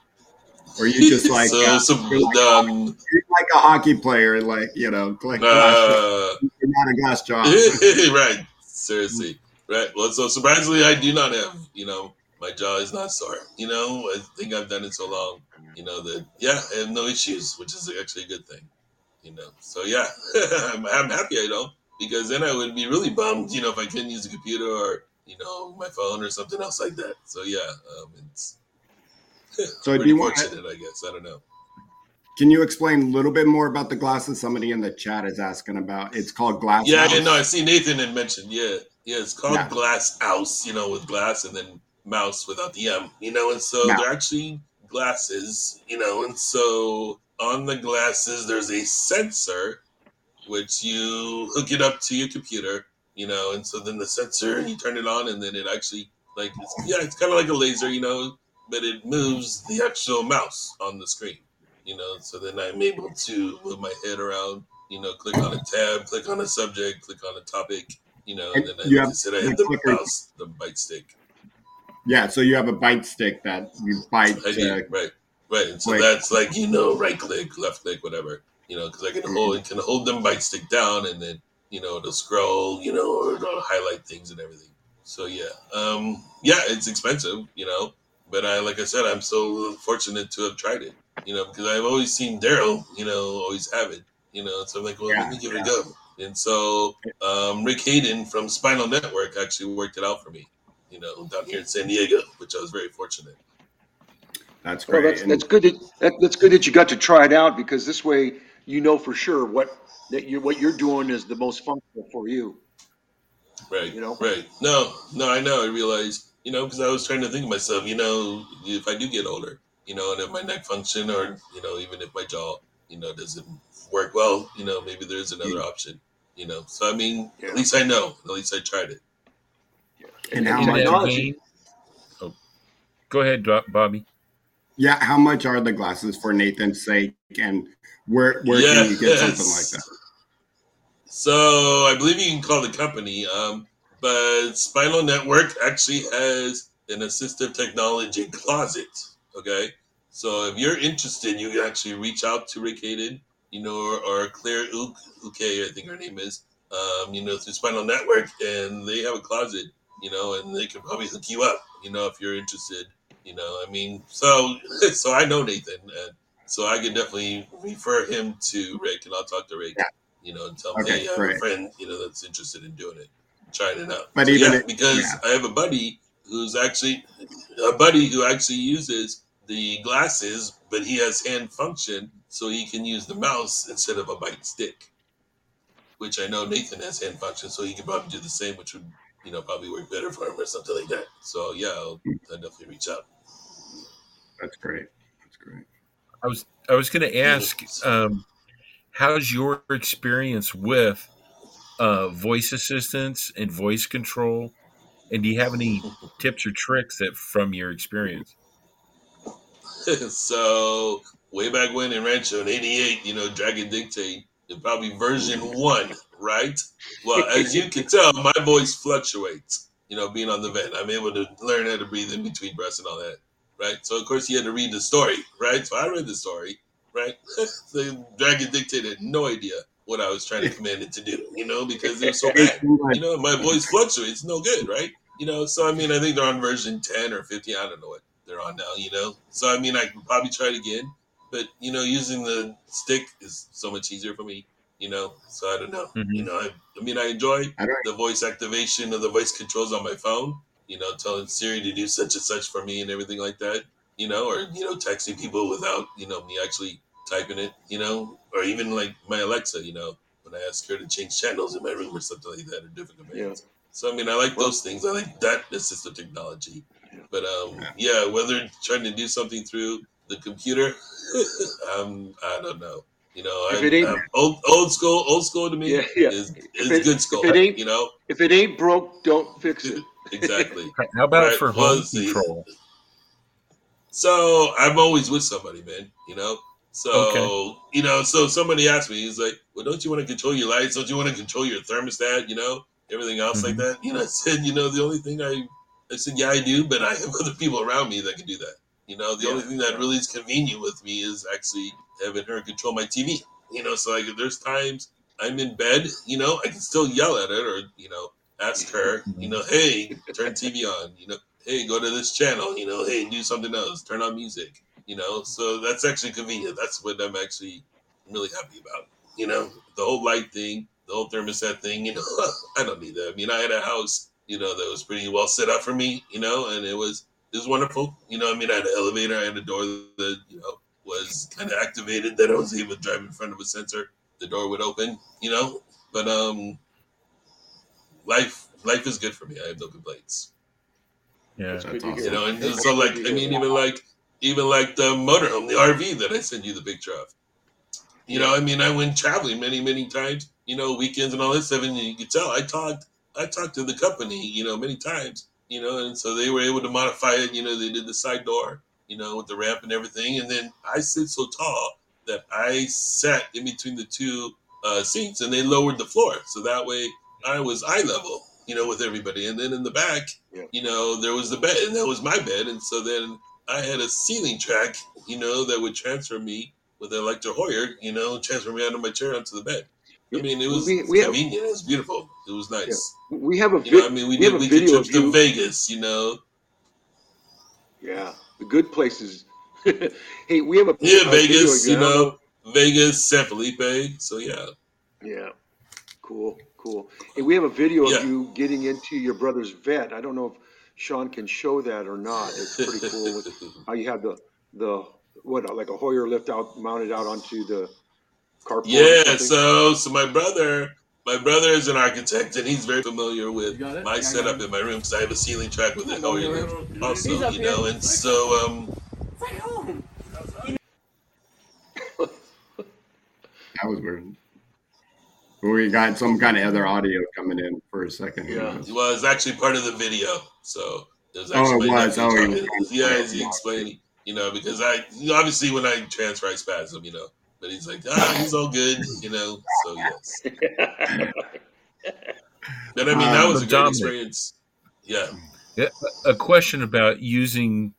Or you just like so, uh, so you're like, um, you're like a hockey player, like you know, like uh, not a glass jaw. right. Seriously. Right. Well, so surprisingly, I do not have, you know, my jaw is not sore. You know, I think I've done it so long, you know, that, yeah, I have no issues, which is actually a good thing, you know. So, yeah, I'm, I'm happy I don't, because then I would be really bummed, you know, if I couldn't use a computer or, you know, my phone or something else like that. So, yeah, um, it's So do you want? fortunate, I guess. I don't know. Can you explain a little bit more about the glasses? Somebody in the chat is asking about. It's called Glass. Yeah, House. yeah, no, I see Nathan had mentioned. Yeah, yeah, it's called Yeah. Glassouse, you know, with glass and then mouse without the M, you know, and so Yeah. they're actually glasses, you know, and so on the glasses there's a sensor which you hook it up to your computer, you know, and so then the sensor you turn it on and then it actually like it's, yeah, it's kind of like a laser, you know, but it moves the actual mouse on the screen, you know, so then I'm able to move my head around you know, click on a tab, click on a subject, click on a topic, you know, and then I, you like I have said, I the have the clicker- mouse, the bite stick. Yeah, so you have a bite stick that you bite. Uh, right, right. And so that's like, you know, right click, left click, whatever, you know, because I can hold, it can hold them bite stick down and then, you know, it'll scroll, you know, or it'll highlight things and everything. So yeah, um, yeah, it's expensive, you know, but I, like I said, I'm so fortunate to have tried it, you know, because I've always seen Daryl, you know, always have it, you know, so I'm like, well, Yeah, let me give it a go. And so um, Rick Hayden from Spinal Network actually worked it out for me, you know, down here in San Diego, which I was very fortunate. that's Well, great. that's, that's good. That, that, that's good that you got to try it out because this way you know for sure what that you what you're doing is the most functional for you. Right. You know? Right. No, no, I know. I realized, you know, because I was trying to think of myself, you know, if I do get older, you know, and if my neck function or, you know, even if my jaw, you know, doesn't work well, you know, maybe there's another option, you know. So, I mean, Yeah. at least I know. At least I tried it. And how much- my In that knowledge, vein- oh, go ahead, Doc- Bobby. yeah, how much are the glasses for Nathan's sake, and where where can you get something like that? So I believe you can call the company, um, but Spinal Network actually has an assistive technology closet. Okay, so if you're interested, you can actually reach out to Rick Hayden, you know, or, or Claire Uke, Uke, I think her name is, um, you know, through Spinal Network, and they have a closet, you know, and they can probably hook you up, you know, if you're interested. You know, I mean, so so I know Nathan, and so I can definitely refer him to Rick, and I'll talk to Rick Yeah. you know, and tell him, Okay, hey, I have a friend, you know, that's interested in doing it, trying it out. But So, even yeah, if- because yeah. I have a buddy who's actually a buddy who actually uses the glasses, but he has hand function, so he can use the mouse instead of a bite stick. Which I know Nathan has hand function, so he could probably do the same, which would, you know, probably work better for him or something like that. So yeah, I'll, I'll definitely reach out. That's great. That's great. I was I was going to ask, um, how's your experience with uh, voice assistants and voice control, and do you have any tips or tricks that from your experience? so way back when in Rancho in '88, you know, Dragon Dictate, probably version one, right? Well, as you can tell, my voice fluctuates. You know, being on the vent, I'm able to learn how to breathe in between breaths and all that, right? So of course, he had to read the story, right? So I read the story, right? the Dragon Dictate had no idea what I was trying to command it to do, you know, because it was so bad. You know, my voice fluctuates, no good, right? You know, so I mean, I think they're on version 10 or 15. I don't know what they're on now, you know. So I mean, I can probably try it again, but you know, using the stick is so much easier for me, you know. So I don't know, Mhm. you know. I, I mean, I enjoy the voice activation of the voice controls on my phone, you know, telling Siri to do such and such for me and everything like that, you know, or you know, texting people without you know me actually typing it, you know, or even like my Alexa, you know, when I ask her to change channels in my room or something like that, or different commands. So I mean, I like those things. I like that assistive technology. But um, yeah, whether trying to do something through the computer, um, I don't know. You know, If I, it ain't- I'm old old school. Old school to me Yeah, yeah. is is it- good school. if it ain't- you know, If it ain't broke, don't fix it. exactly. How about Right, for home control? So I'm always with somebody, man. You know. So Okay. you know, so somebody asked me, he's like, "Well, don't you want to control your lights? Don't you want to control your thermostat? You know, everything else like Mhm. that." You know, I said, you know, the only thing I, I said, yeah, I do, but I have other people around me that can do that. You know, the Yeah. only thing that really is convenient with me is actually having her control my TV. You know, so like if there's times I'm in bed, you know, I can still yell at it or you know ask her, you know, hey, turn TV on. You know, hey, go to this channel. You know, hey, do something else. Turn on music you know? So that's actually convenient. That's what i'm actually really happy about you know? The whole light thing the whole thermostat thing you know? I don't need that. I mean i had a house you know that was pretty well set up for me you know? And it was it was wonderful. You know i mean i had an elevator i had a door that you know was kind of activated that i was able to drive in front of a sensor. The door would open you know? But um life life is good for me. I have no complaints. Yeah. That's good. awesome. you know, and so like I mean, even like even like the motorhome, the RV that I sent you the picture of. You know, I mean, I went traveling many, many times. You know, weekends and all this stuff, and you could tell I talked, I talked to the company, you know, many times. You know, and so they were able to modify it. You know, they did the side door, you know, with the ramp and everything. And then I sit so tall that I sat in between the two uh, seats, and they lowered the floor, so that way I was eye level, you know, with everybody. And then in the back, Yeah. you know, there was the bed, and that was my bed. And so then I had a ceiling track, you know, that would transfer me with Electra Hoyer, you know, transfer me out of my chair onto the bed. I mean, it was We- we have- convenient. It was beautiful. It was nice. We have a You know, I mean, we, we did we did video trips to. Vegas, you know. yeah, the good places. hey, we have a Yeah, a Vegas, you know, Vegas, San Felipe. So yeah, Yeah, cool, cool. Hey, we have a video Yeah. of you getting into your brother's vet. I don't know if Sean can show that or not. It's pretty cool with how you have the the what like a Hoyer lift out mounted out onto the carport. yeah. So, so my brother, my brother is an architect, and he's very familiar with You got it? my Yeah, setup in my room because I have a ceiling track with it. Oh, lift also, you know, here. and so um, Right. That was weird. We got some kind of other audio coming in for a second. Yeah. well, it's actually part of the video. So there's Oh, actually it was. nephew Oh, he talking. was- yeah, is he explaining? You know, because I obviously when I transfer, I spasm. You know, but he's like, ah, he's all good. You know, so yes. But I mean, that Um, was a but great Dominick- experience. Yeah. A question about using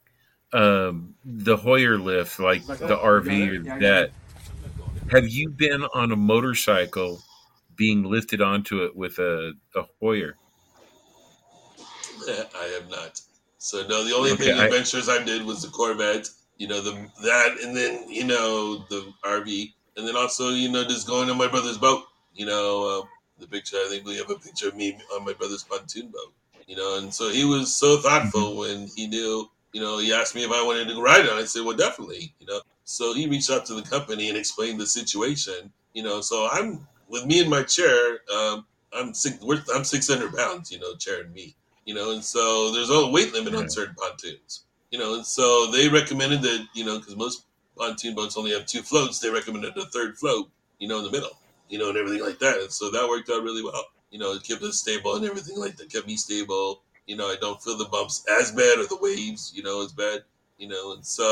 um, the Hoyer lift, like Like the? RV You or? Yeah, that. Have you been on a motorcycle being lifted onto it with a, a Hoyer? I have not. So no, the only Okay, thing I- adventures I did was the Corvette. You know the that, and then you know the RV, and then also you know just going on my brother's boat. You know uh, the picture. I think we have a picture of me on my brother's pontoon boat. You know, and so he was so thoughtful when he knew. You know, he asked me if I wanted to ride on. it. I said, well, definitely. You know, so he reached out to the company and explained the situation. You know, so I'm with me in my chair. Um, I'm six. I'm six hundred pounds. You know, chair and me you know, and so there's a weight limit on certain pontoons, you know, and so they recommended that, you know, because most pontoon boats only have two floats, they recommended a third float, you know, in the middle, you know, and everything like that. And so that worked out really well. You know, it kept us stable and everything like that, kept me stable. You know, I don't feel the bumps as bad or the waves, you know, as bad. you know. And so,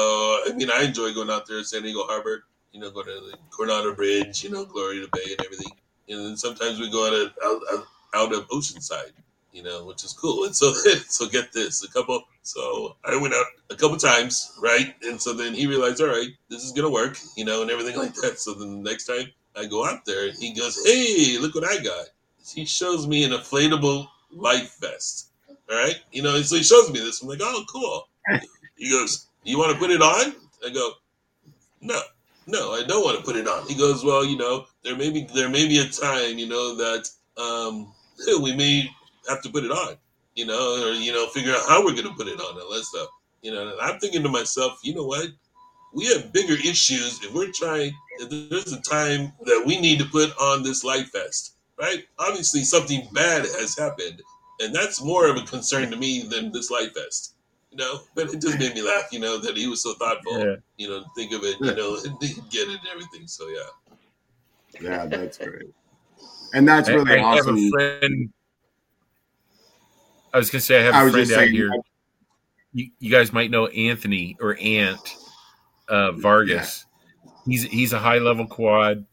I mean, I enjoy going out there, San Diego Harbor, you know, go to the Coronado Bridge, you know, Gloria Bay and everything. And then sometimes we go out, of, out, out, out of Oceanside, you know, which is cool. And so, so get this, a couple. So I went out a couple times, right? And so then he realized, all right, this is gonna work, you know, and everything like that. So then the next time I go out there, he goes, hey, look what I got. He shows me an inflatable life vest. All right, you know, so he shows me this. I'm like, oh, cool. He goes, you want to put it on? I go, no, no, I don't want to put it on. He goes, well, you know, there may be there may be a time, you know, that um, we may have to put it on, you know, or you know, figure out how we're going to put it on and that stuff. You know, and I'm thinking to myself, you know what? We have bigger issues if we're trying. If there's a time that we need to put on this life vest, right? Obviously, something bad has happened, and that's more of a concern to me than this life vest. You know, but it just made me laugh. You know that he was so thoughtful. Yeah. You know, think of it. You know, and get it and everything. So yeah. Yeah, that's great. And that's I- really I, have awesome. a friend. I was gonna say I have I a friend just out saying, here. You, you guys might know Anthony or Ant uh, Vargas. He's he's a high level quad.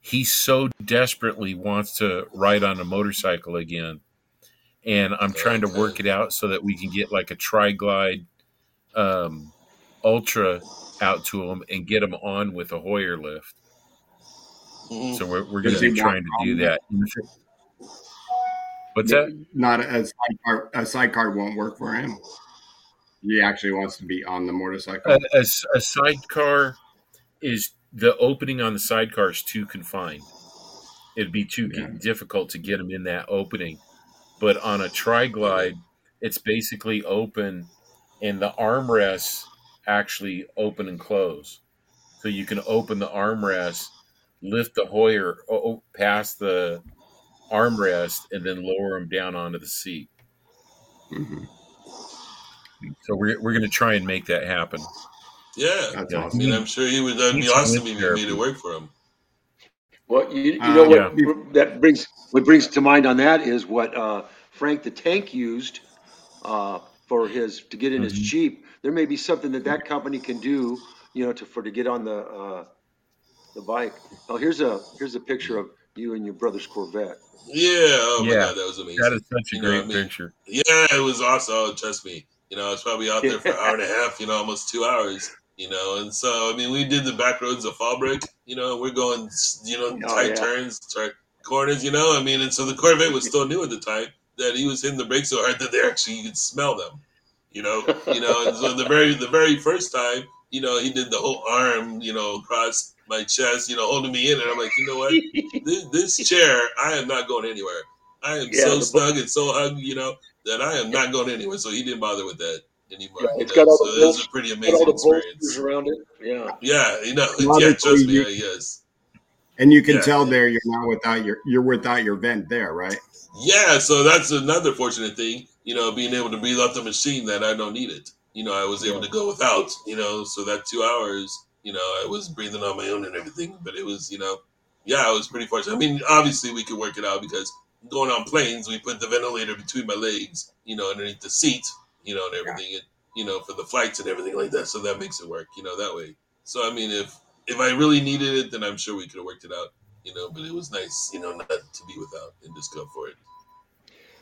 He so desperately wants to ride on a motorcycle again, and I'm trying to work it out so that we can get like a tri glide um, ultra out to him and get him on with a Hoyer lift. Mhm. So we're, we're going to he be trying to do that. What's that? Not a sidecar. A sidecar won't work for him. He actually wants to be on the motorcycle. A, a s- a sidecar is the opening on the sidecar is too confined. It'd be too Yeah. difficult to get him in that opening. But on a triglide, it's basically open, and the armrests actually open and close. So you can open the armrest, lift the Hoyer o- o- past the armrest, and then lower him down onto the seat. Mhm. So we're, we're going to try and make that happen. Yeah. That's Yeah. I awesome. mean, I'm sure he would. That'd be awesome with if you made it work for him. Well, you, you Uh, know what yeah. that brings what brings to mind on that is what uh, Frank the Tank used uh, for his to get in his Mhm. Jeep. There may be something that that company can do, you know, to for to get on the uh, the bike. Oh, here's a here's a picture of you and your brother's Corvette. Yeah. Oh my Yeah. god, that was amazing. That is such a You great what I mean? Yeah, it was awesome. Oh, trust me. You know, I was probably out there for an hour and a half, you know, almost two hours, you know. And so, I mean, we did the back roads of Fallbrook, you know, we're going, you know, Oh, tight yeah. turns, tight corners, you know. I mean, and so the Corvette was still new at the time that he was hitting the brakes so hard that they actually, you could smell them, you know. You know, and so the very, the very first time, you know, he did the whole arm, you know, across my chest, you know, holding me in. And I'm like, you know what? this, this chair, I am not going anywhere. I am Yeah, so the- snug and so hugged, you know, that I am not going anywhere. So he didn't bother with that anymore. Yeah, you it's know, got all so the it was a pretty Got all amazing the experience. bolsters around it. Yeah. Yeah, you know, yeah, trust me, you- yes. And you can Yeah. tell there you're not without your you're without your vent there, right? Yeah, so that's another fortunate thing, you know, being able to breathe off the machine that I don't need it. You know, I was able to go without, you know, so that two hours, you know, I was breathing on my own and everything, but it was, you know, yeah, I was pretty fortunate. I mean, obviously we could work it out because going on planes, we put the ventilator between my legs, you know, underneath the seat, you know, and everything, and, you know, for the flights and everything like that. So that makes it work, you know, that way. So, I mean, if, if I really needed it, then I'm sure we could have worked it out, you know, but it was nice, you know, not to be without and just go for it.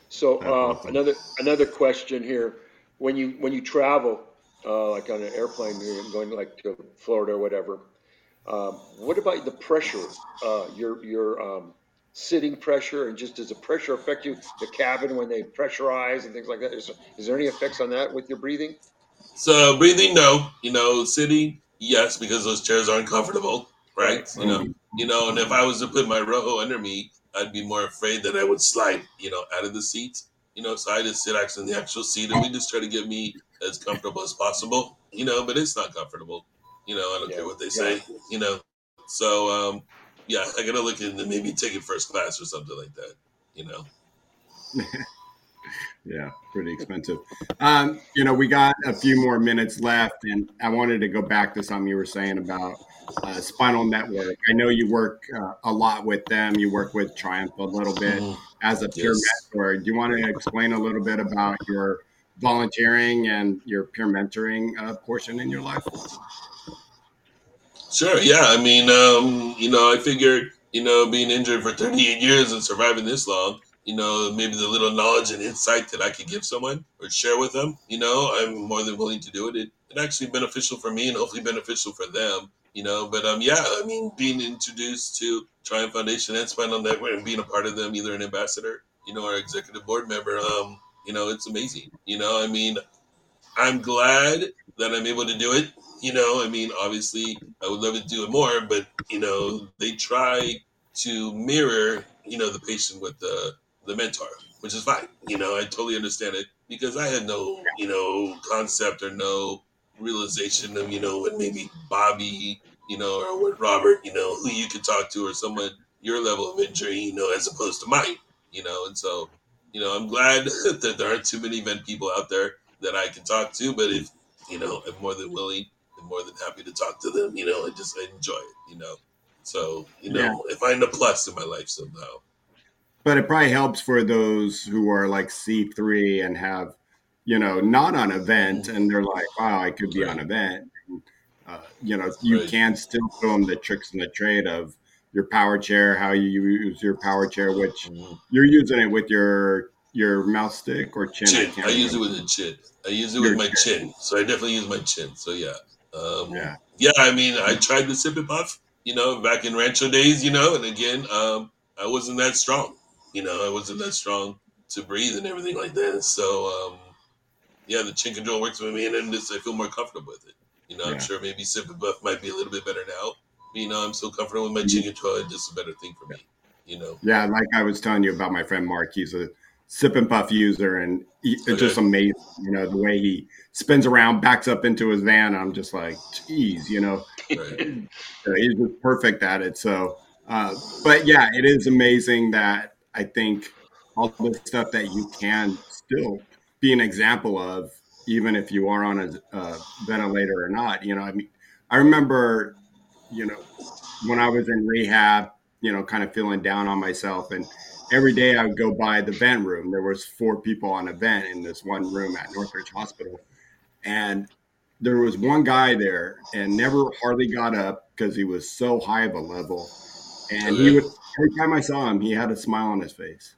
So uh, another another question here: when you when you travel, uh, like on an airplane, you're going like to Florida or whatever. Um, what about the pressure? Uh, your your um, sitting pressure, and just does the pressure affect you? The cabin when they pressurize and things like that. Is, is there any effects on that with your breathing? So breathing, no. You know, sitting, yes, because those chairs aren't comfortable, right? Right. You know, you know, and if I was to put my ROHO under me, I'd be more afraid that I would slide, you know, out of the seat. You know, so I just sit actually in the actual seat, and we just try to get me as comfortable as possible. You know, but it's not comfortable. You know, I don't Yeah. care what they say. You know, so um, yeah, I gotta look into maybe taking first class or something like that. You know. Yeah, pretty expensive. Um, you know, we got a few more minutes left, and I wanted to go back to something you were saying about uh, Spinal Network. I know you work uh, a lot with them. You work with Triumph a little bit as a peer Yes. mentor. Do you want to explain a little bit about your volunteering and your peer mentoring uh, portion in your life? Sure. Yeah. I mean, um, you know, I figured, you know, being injured for 38 years and surviving this long, you know, maybe the little knowledge and insight that I could give someone or share with them, you know, I'm more than willing to do it. It, it actually beneficial for me and hopefully beneficial for them, you know. But um, yeah, I mean, being introduced to Triumph Foundation and Spinal Network and being a part of them, either an ambassador, you know, or executive board member, um, you know, it's amazing. You know, I mean, I'm glad that I'm able to do it. You know, I mean, obviously, I would love to do it more, but you know, they try to mirror, you know, the patient with the the mentor, which is fine. You know, I totally understand it because I had no, you know, concept or no realization of, you know, what maybe Bobby, you know, or what Robert, you know, who you could talk to or someone your level of injury, you know, as opposed to mine, you know, and so, you know, I'm glad that there aren't too many event people out there that I can talk to, but if, you know, I'm more than willing and more than happy to talk to them, you know, I just I enjoy it, you know. So, you know, yeah. I find a plus in my life somehow. But it probably helps for those who are like C3 and have, you know, not on event and they're like, wow, I could be right. on event. Uh, you know, you right. can still show them the tricks and the trade of your power chair, how you use your power chair, which mm-hmm. you're using it with your your mouse stick or chin. chin. I, I use it with a chin. I use it your with my chin. chin. So I definitely use my chin. So yeah. Um, yeah. Yeah. I mean, I tried the sip and puff, you know, back in Rancho days, you know, and again, um, I wasn't that strong. You know, I wasn't that strong to breathe and everything like that. So, um, yeah, the chin control works for me, and then I feel more comfortable with it. You know, yeah. I'm sure maybe sip and puff might be a little bit better now. You know, I'm so comfortable with my chin control; it's just a better thing for me. You know. Yeah, like I was telling you about my friend Mark. He's a sip and puff user, and he, it's okay. just amazing. You know, the way he spins around, backs up into his van. I'm just like, geez, you know, right. he's just perfect at it. So, uh, but yeah, it is amazing that I think all the stuff that you can still be an example of, even if you are on a, a ventilator or not. You know, I mean, I remember, you know, when I was in rehab, you know, kind of feeling down on myself, and every day I would go by the vent room. There was four people on a vent in this one room at Northridge Hospital, and there was one guy there, and never hardly got up because he was so high of a level, and he would every time I saw him, he had a smile on his face.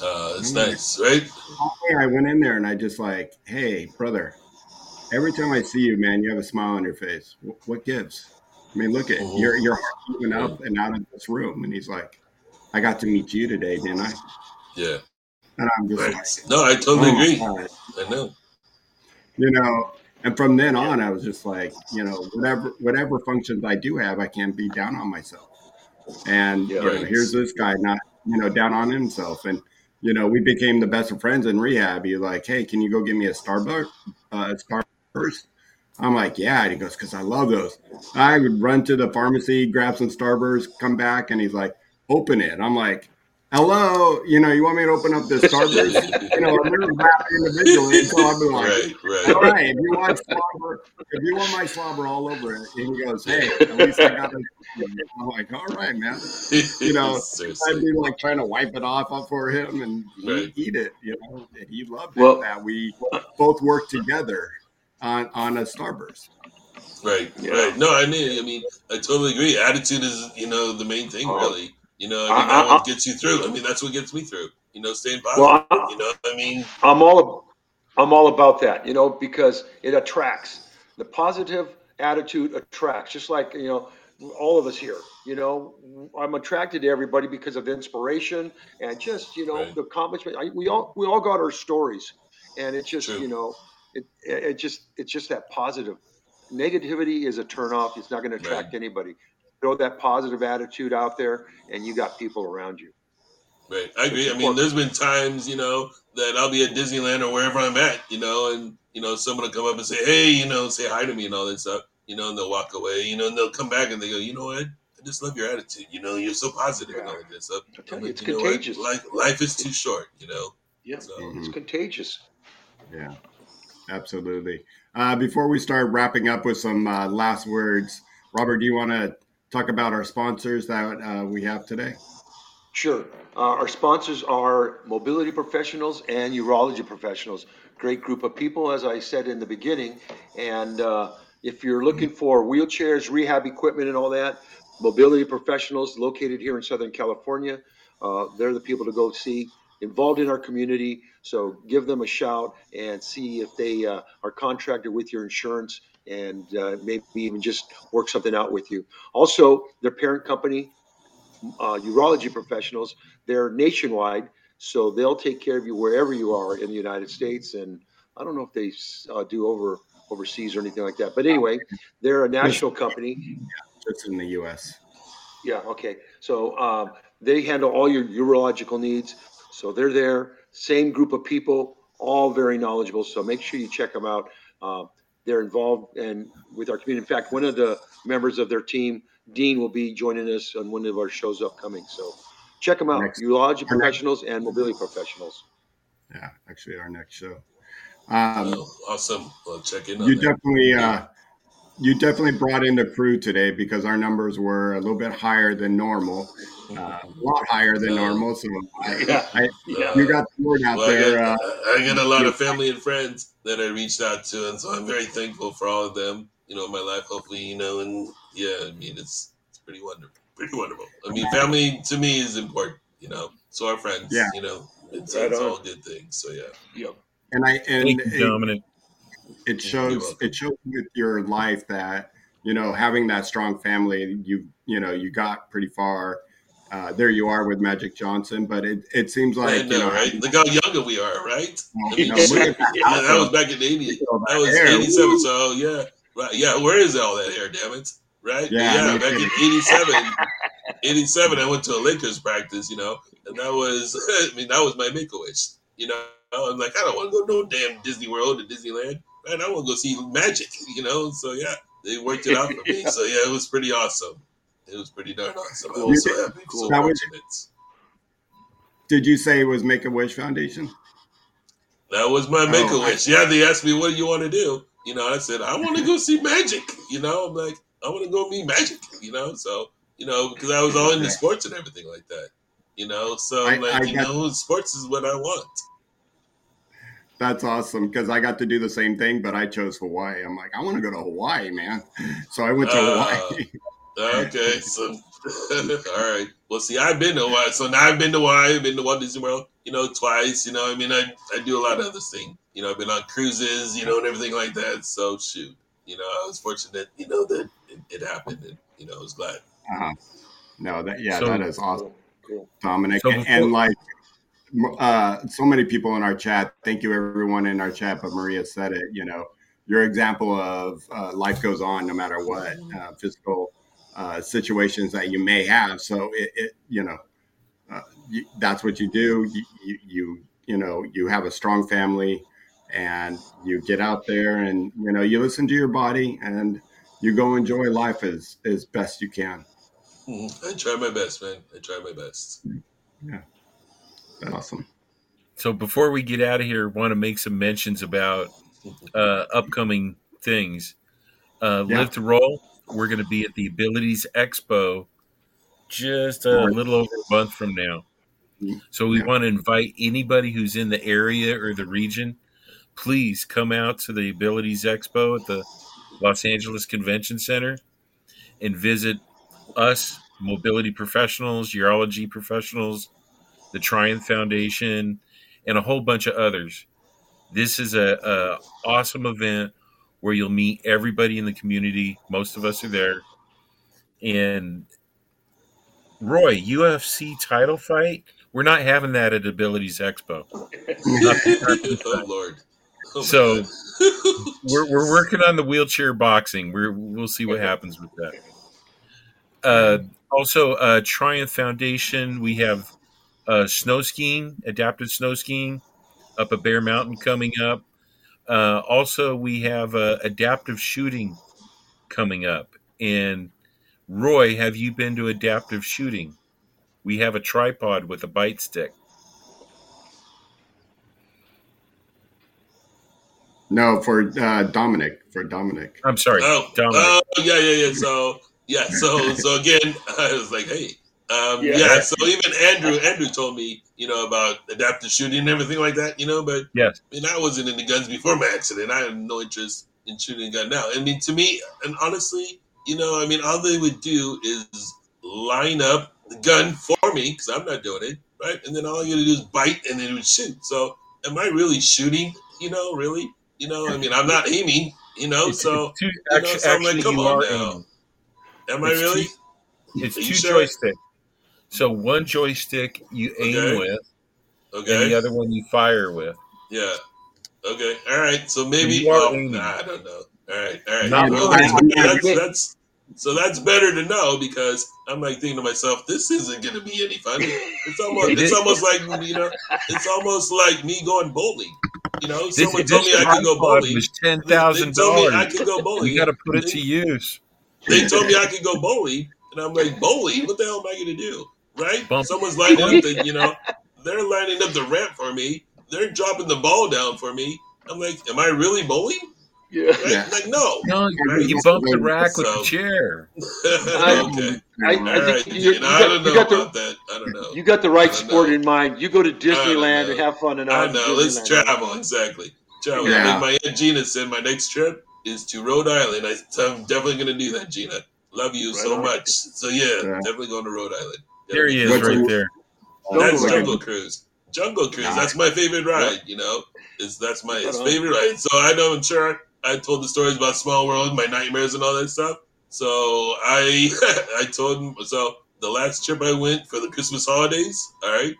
Uh, it's nice, right? I went in there and I just like, hey, brother, every time I see you, man, you have a smile on your face. What, what gives? I mean, look at your your heart moving up and out of this room. And he's like, I got to meet you today, didn't I? Yeah. And I'm just right. like, no, I totally oh, agree. God. I know. You know, and from then on, I was just like, you know, whatever whatever functions I do have, I can't be down on myself. And yeah, you know, here's this guy not, you know, down on himself. And, you know, we became the best of friends in rehab. He's like, hey, can you go get me a Starbucks, uh, Starburst? I'm like, yeah. And he goes, because I love those. I would run to the pharmacy, grab some Starburst, come back, and he's like, open it. I'm like, hello, you know, you want me to open up this Starburst? you know, I'm really happy individually until I'll be like, right, right. all right, if you want slobber, if you want my slobber all over it, and he goes, hey, at least I got it. I'm like, all right, man. You know, I'd be like trying to wipe it off for him and right. eat it, you know, and he loved it well, that we both worked together on, on a Starburst. Right, yeah. right. No, I mean, I mean, I totally agree. Attitude is, you know, the main thing, uh, really you know, I mean, I, what gets you through. I mean, that's what gets me through. You know, staying positive. Well, you know, I mean, I'm all, I'm all about that. You know, because it attracts. The positive attitude attracts. Just like you know, all of us here. You know, I'm attracted to everybody because of inspiration and just you know right. the accomplishment. I, we all we all got our stories, and it just True. you know, it it just it's just that positive. Negativity is a turnoff. It's not going to attract right. anybody throw that positive attitude out there, and you got people around you. Right, I agree. I mean, there's been times, you know, that I'll be at Disneyland or wherever I'm at, you know, and you know, someone will come up and say, "Hey," you know, say hi to me and all that stuff, you know, and they'll walk away, you know, and they'll come back and they go, "You know what? I just love your attitude. You know, you're so positive yeah. and all of this stuff. You, it's you contagious. Life, life is too short, you know. Yeah, so. mm-hmm. it's contagious. Yeah, absolutely. Uh, before we start wrapping up with some uh, last words, Robert, do you want to talk about our sponsors that uh, we have today? Sure. Uh, our sponsors are mobility professionals and urology professionals. Great group of people, as I said in the beginning. And uh, if you're looking for wheelchairs, rehab equipment, and all that, mobility professionals located here in Southern California, uh, they're the people to go see. Involved in our community, so give them a shout and see if they uh, are contracted with your insurance and uh, maybe even just work something out with you. Also, their parent company, uh, urology professionals, they're nationwide, so they'll take care of you wherever you are in the United States. And I don't know if they uh, do over overseas or anything like that, but anyway, they're a national company. Just in the U.S. Yeah. Okay. So um, they handle all your urological needs. So they're there. Same group of people, all very knowledgeable. So make sure you check them out. Uh, they're involved and with our community. In fact, one of the members of their team, Dean, will be joining us on one of our shows upcoming. So check them out. Next- Urology professionals and mobility professionals. Yeah, actually, our next show. Um, Oh, awesome. Well, check in on you that. definitely, uh, you definitely brought in the crew today because our numbers were a little bit higher than normal, uh, a lot higher than normal. So I, Yeah. I, Yeah. you got the word out Well, I, there. got, Uh, I got a lot of family and friends that I reached out to, and so I'm very thankful for all of them. You know, in my life, hopefully, you know, and yeah, I mean, it's it's pretty wonderful, pretty wonderful. I mean, family to me is important. You know, so our friends. Yeah. You know, it's, Right it's all good things. So yeah. Yep. and I and you, it, Dominick. it shows it shows with your life that you know having that strong family you you know you got pretty far uh, there you are with magic johnson but it, it seems like I you know, know right? Look how younger we are, right? I mean, you know, shit. look at Yeah, that was back in '80. That was '87. So yeah, right. Yeah, where is all that hair? Damn it! Right? Yeah, Yeah, back in '87. '87, I went to a Lakers practice. You know, and that was, I mean, that was my make a wish. You know, I'm like, I don't want to go no damn Disney World or Disneyland. Man, I want to go see Magic. You know, so yeah, they worked it out for me. So yeah, it was pretty awesome. It was pretty darn awesome. I'm Cool. so happy. Cool. So was- fortunate. did you say it was make a wish foundation That was my make a Oh, I- wish. Yeah, they asked me, "What do you want to do?" You know, I said, "I want to go see Magic." You know, I'm like, "I want to go meet Magic." You know, so you know, because I was all into sports and everything like that. You know, so I'm I- like, I you got- know, sports is what I want. That's awesome because I got to do the same thing, but I chose Hawaii. I'm like, I want to go to Hawaii, man. So I went to Uh, Hawaii. Okay, so all right. Well, see, I've been to Hawaii, so now I've been to Hawaii. I've been to Walt Disney World, you know, twice. You know, I mean, I I do a lot of other things. You know, I've been on cruises, you know, and everything like that. So shoot, you know, I was fortunate, you know, that it, it happened, and you know, I was glad. Uh-huh. No, that yeah, So- that is awesome, Cool. Cool. Dominick. So and, before- and like, uh, so many people in our chat. Thank you, everyone in our chat. But Maria said it. You know, your example of uh, life goes on no matter what uh, physical uh, situations that you may have. So it, it you know, uh, you, that's what you do. You, you you you know you have a strong family, and you get out there and you know you listen to your body and you go enjoy life as as best you can. I try my best, man. I try my best. That's awesome. So before we get out of here, want to make some mentions about uh, upcoming things. Uh, Yeah. Live to Roll. We're going to be at the Abilities Expo just a uh, little over a month from now. So we Yeah. want to invite anybody who's in the area or the region. Please come out to the Abilities Expo at the Los Angeles Convention Center and visit us, mobility professionals, urology professionals, the Triumph Foundation, and a whole bunch of others. This is a, a awesome event where you'll meet everybody in the community. Most of us are there. And Roy, UFC title fight. We're not having that at Abilities Expo. oh Lord. Oh, So- We're, we're working on the wheelchair boxing. We're, we'll see what happens with that. Uh, also, uh, Triumph Foundation. We have uh, snow skiing, adaptive snow skiing, up a Bear Mountain coming up. Uh, also, we have uh, adaptive shooting coming up. And Roy, have you been to adaptive shooting? We have a tripod with a bite stick. No, for uh, Dominick. For Dominick. I'm sorry, Oh, Dominick. oh, yeah, yeah, yeah. So, yeah, so, so again, I was like, hey, Um, Yeah. yeah. So even Andrew, Andrew told me, you know, about adaptive shooting and everything like that. You know, but Yes. I mean, I wasn't into guns before my accident. I had no interest in shooting a gun now. I mean, to me, and honestly, you know, I mean, all they would do is line up the gun for me because I'm not doing it, right? And then all you gotta do is bite, and then it would shoot. So, am I really shooting? You know, really? You know, I mean, I'm not aiming. You know, It's- so it's two, know, actually, so I'm like, come you on are now. aiming. am I really? two- It's Are you two sure? joysticks. So one joystick you aim Okay. with, Okay. and the other one you fire with. Yeah. Okay. All right. So maybe. You are Well, aiming. nah, I don't know. All right. All right. Not Well, really. that's, that's, that's so that's better to know because I'm like thinking to myself, this isn't going to be any fun. It's almost It it's is. almost like you know, it's almost like me going bowling. You know, This, someone this told me I could go bowling. was ten They thousand told me I dollars. could go bowling. You got to put it to use. They told me I could go bowling, and I'm like, bowling? What the hell am I going to do? Right? Bump. Someone's lining up the, you know, they're lining up the ramp for me. They're dropping the ball down for me. I'm like, am I really bowling? Yeah. Right? Yeah. Like, no. No, you bumped the rack with the chair. okay. I, All I right. think you, you, Gene, I got, don't you know got about the that. I don't know. you got the right sport know. in mind. You go to Disneyland and have fun and I out. know. Let's travel. Exactly. Travel. Yeah. Like my aunt Gina said, my next trip is to Rhode Island. I, I'm definitely going to do that, Gina. Love you Right so on. much. So yeah, Yeah. definitely going to Rhode Island. There he is, What's right your- there. That's Jungle Jungle Cruise. Jungle Cruise. That's my favorite ride. You know, is that's my Right favorite ride. So I know I'm sure I told the stories about Small World, my nightmares, and all that stuff. So I I told him. So the last trip I went for the Christmas holidays. All right,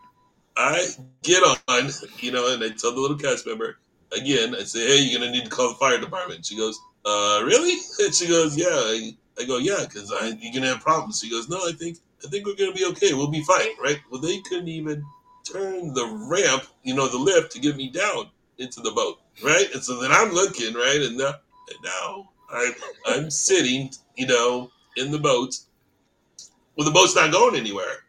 I get on, you know, and I tell the little cast member again. I say, hey, you're gonna need to call the fire department. She goes, uh, really? And she goes, yeah. I, I go, yeah, because you're gonna have problems. She goes, no, I think I think we're gonna be okay. We'll be fine, right? Well, they couldn't even turn the ramp, you know, the lift to get me down into the boat, right? And so then I'm looking, right, and now, and now I, I'm sitting, you know, in the boat. Well, the boat's not going anywhere.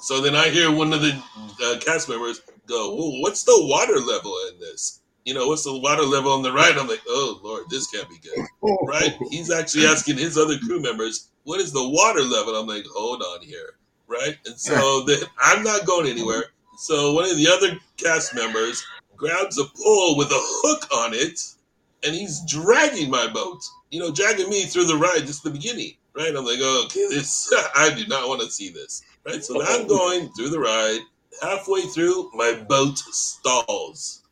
So then I hear one of the uh, cast members go, "Whoa, what's the water level in this? You know, what's the water level on the ride?" I'm like, "Oh Lord, this can't be good." right? He's actually asking his other crew members, "What is the water level?" I'm like, "Hold on here." Right? And so then I'm not going anywhere. So one of the other cast members grabs a pole with a hook on it, and he's dragging my boat. You know, dragging me through the ride just the beginning. Right? I'm like, oh, okay, this I do not want to see this. Right? So now I'm going through the ride. Halfway through, my boat stalls.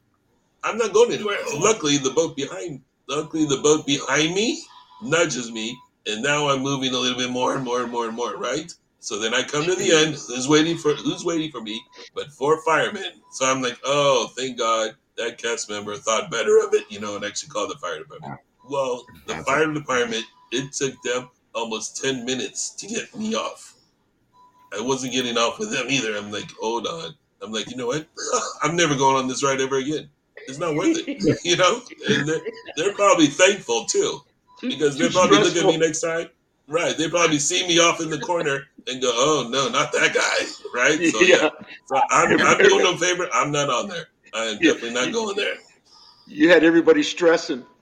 I'm not going anywhere. Luckily, the boat behind, luckily the boat behind me nudges me, and now I'm moving a little bit more and more and more and more. Right. So then I come to the end. Who's waiting for Who's waiting for me? But four firemen. So I'm like, oh, thank God that cast member thought better of it, you know, and actually called the fire department. Well, the fire department. It took them almost ten minutes to get me off. I wasn't getting off with them either. I'm like, hold on. I'm like, you know what? I'm never going on this ride ever again. It's not worth it, you know. And they're, they're probably thankful too, because they're probably look at me next time. Right? They probably see me off in the corner and go, "Oh no, not that guy!" Right? So yeah, yeah. so I'm, I'm doing a favor. I'm not on there. I am definitely not going there. You had everybody stressing.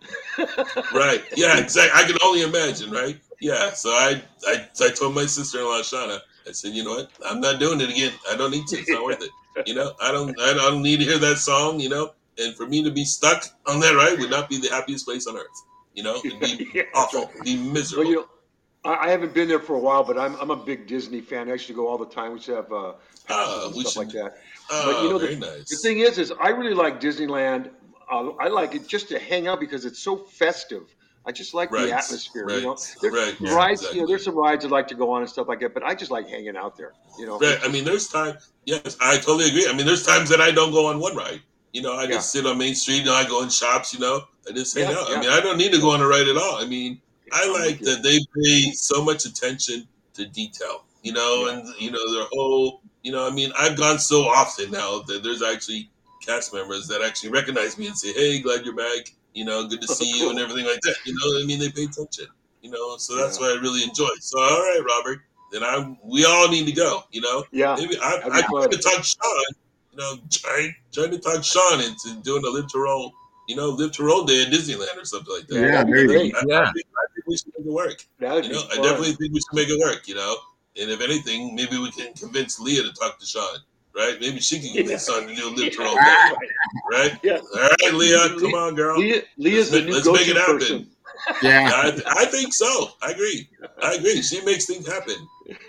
Right? Yeah, exactly. I can only imagine. Right? Yeah. So I, I, I told my sister-in-law Shauna. I said, you know what? I'm not doing it again. I don't need to. It's not worth it. You know, I don't. I don't need to hear that song. You know, and for me to be stuck on that ride would not be the happiest place on earth. You know, it'd be Yeah, awful, right. be miserable. Well, you know, I, haven't been there for a while, but I'm, I'm a big Disney fan. I actually go all the time. We to have uh, Uh, we stuff like that. oh, but you know, the- nice. The thing is, is I really like Disneyland. Uh, I like it just to hang out because it's so festive. I just like Right, the atmosphere. right, You know, there, right, Yeah, rides. exactly. You know, there's some rides I like to go on and stuff like that. But I just like hanging out there. You know, Right. I mean, there's time. Yes, I totally agree. I mean, there's times that I don't go on one ride. You know, I Yeah. just sit on Main Street. You know, I go in shops. You know, I just hang Yeah, out. yeah. I mean, I don't need to go on a ride at all. I mean, I like that they pay so much attention to detail. You know, and you know their whole. You know, I mean, I've gone so often now that there's actually cast members that actually recognize me and say, "Hey, glad you're back." You know, good to see you and everything like that. You know, I mean, they pay attention. You know, so that's what I really enjoy. So, all right, Robert, then I we all need to go. You know, yeah. Maybe I, I tried to talk Sean, you know, trying trying to talk Sean into doing a live to roll, you know, live to roll day at Disneyland or something like that. Yeah, that'd there you great. I, Yeah. I, think, I think we should make it work. That'd You know, I definitely think we should make it work. You know, And if anything, maybe we can convince Leah to talk to Sean, right? Maybe she can convince Sean to do a lift roll, Right. right? Yeah. All right, Leah, come on, girl. Leah, Leah's the Let's new make- let's make go-to it happen. person. Yeah. I, th- I think so. I agree. I agree. She makes things happen.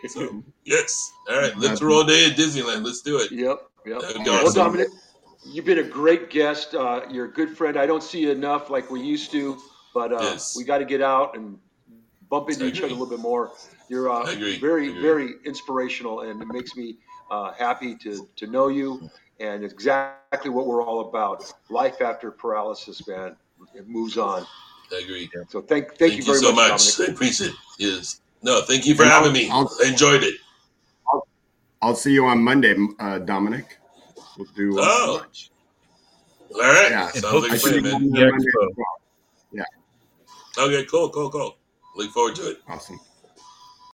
So yes. All right. Lift roll day at Disneyland. Let's do it. Yep, yep. Well. Dominick, you've been a great guest. Uh, you're a good friend. I don't see you enough like we used to, but uh, Yes. we got to get out and bump into each other a little bit more. You're uh, very, very inspirational, and it makes me uh, happy to to know you. And it's exactly what we're all about. Life after paralysis, man. It moves on. I agree. So thank thank, Thank, you you, very so much, much. Dominic. I appreciate it. Yes. No, thank you for And I'll- having me. I'll- I enjoyed it. I'll see you on Monday, uh, Dominick. We'll do uh, Oh. lunch. All right. Yeah. And Sounds like hopefully- should be man. on there Yeah, Monday expo. as well. Okay, cool, cool, cool. Look forward to it. Awesome.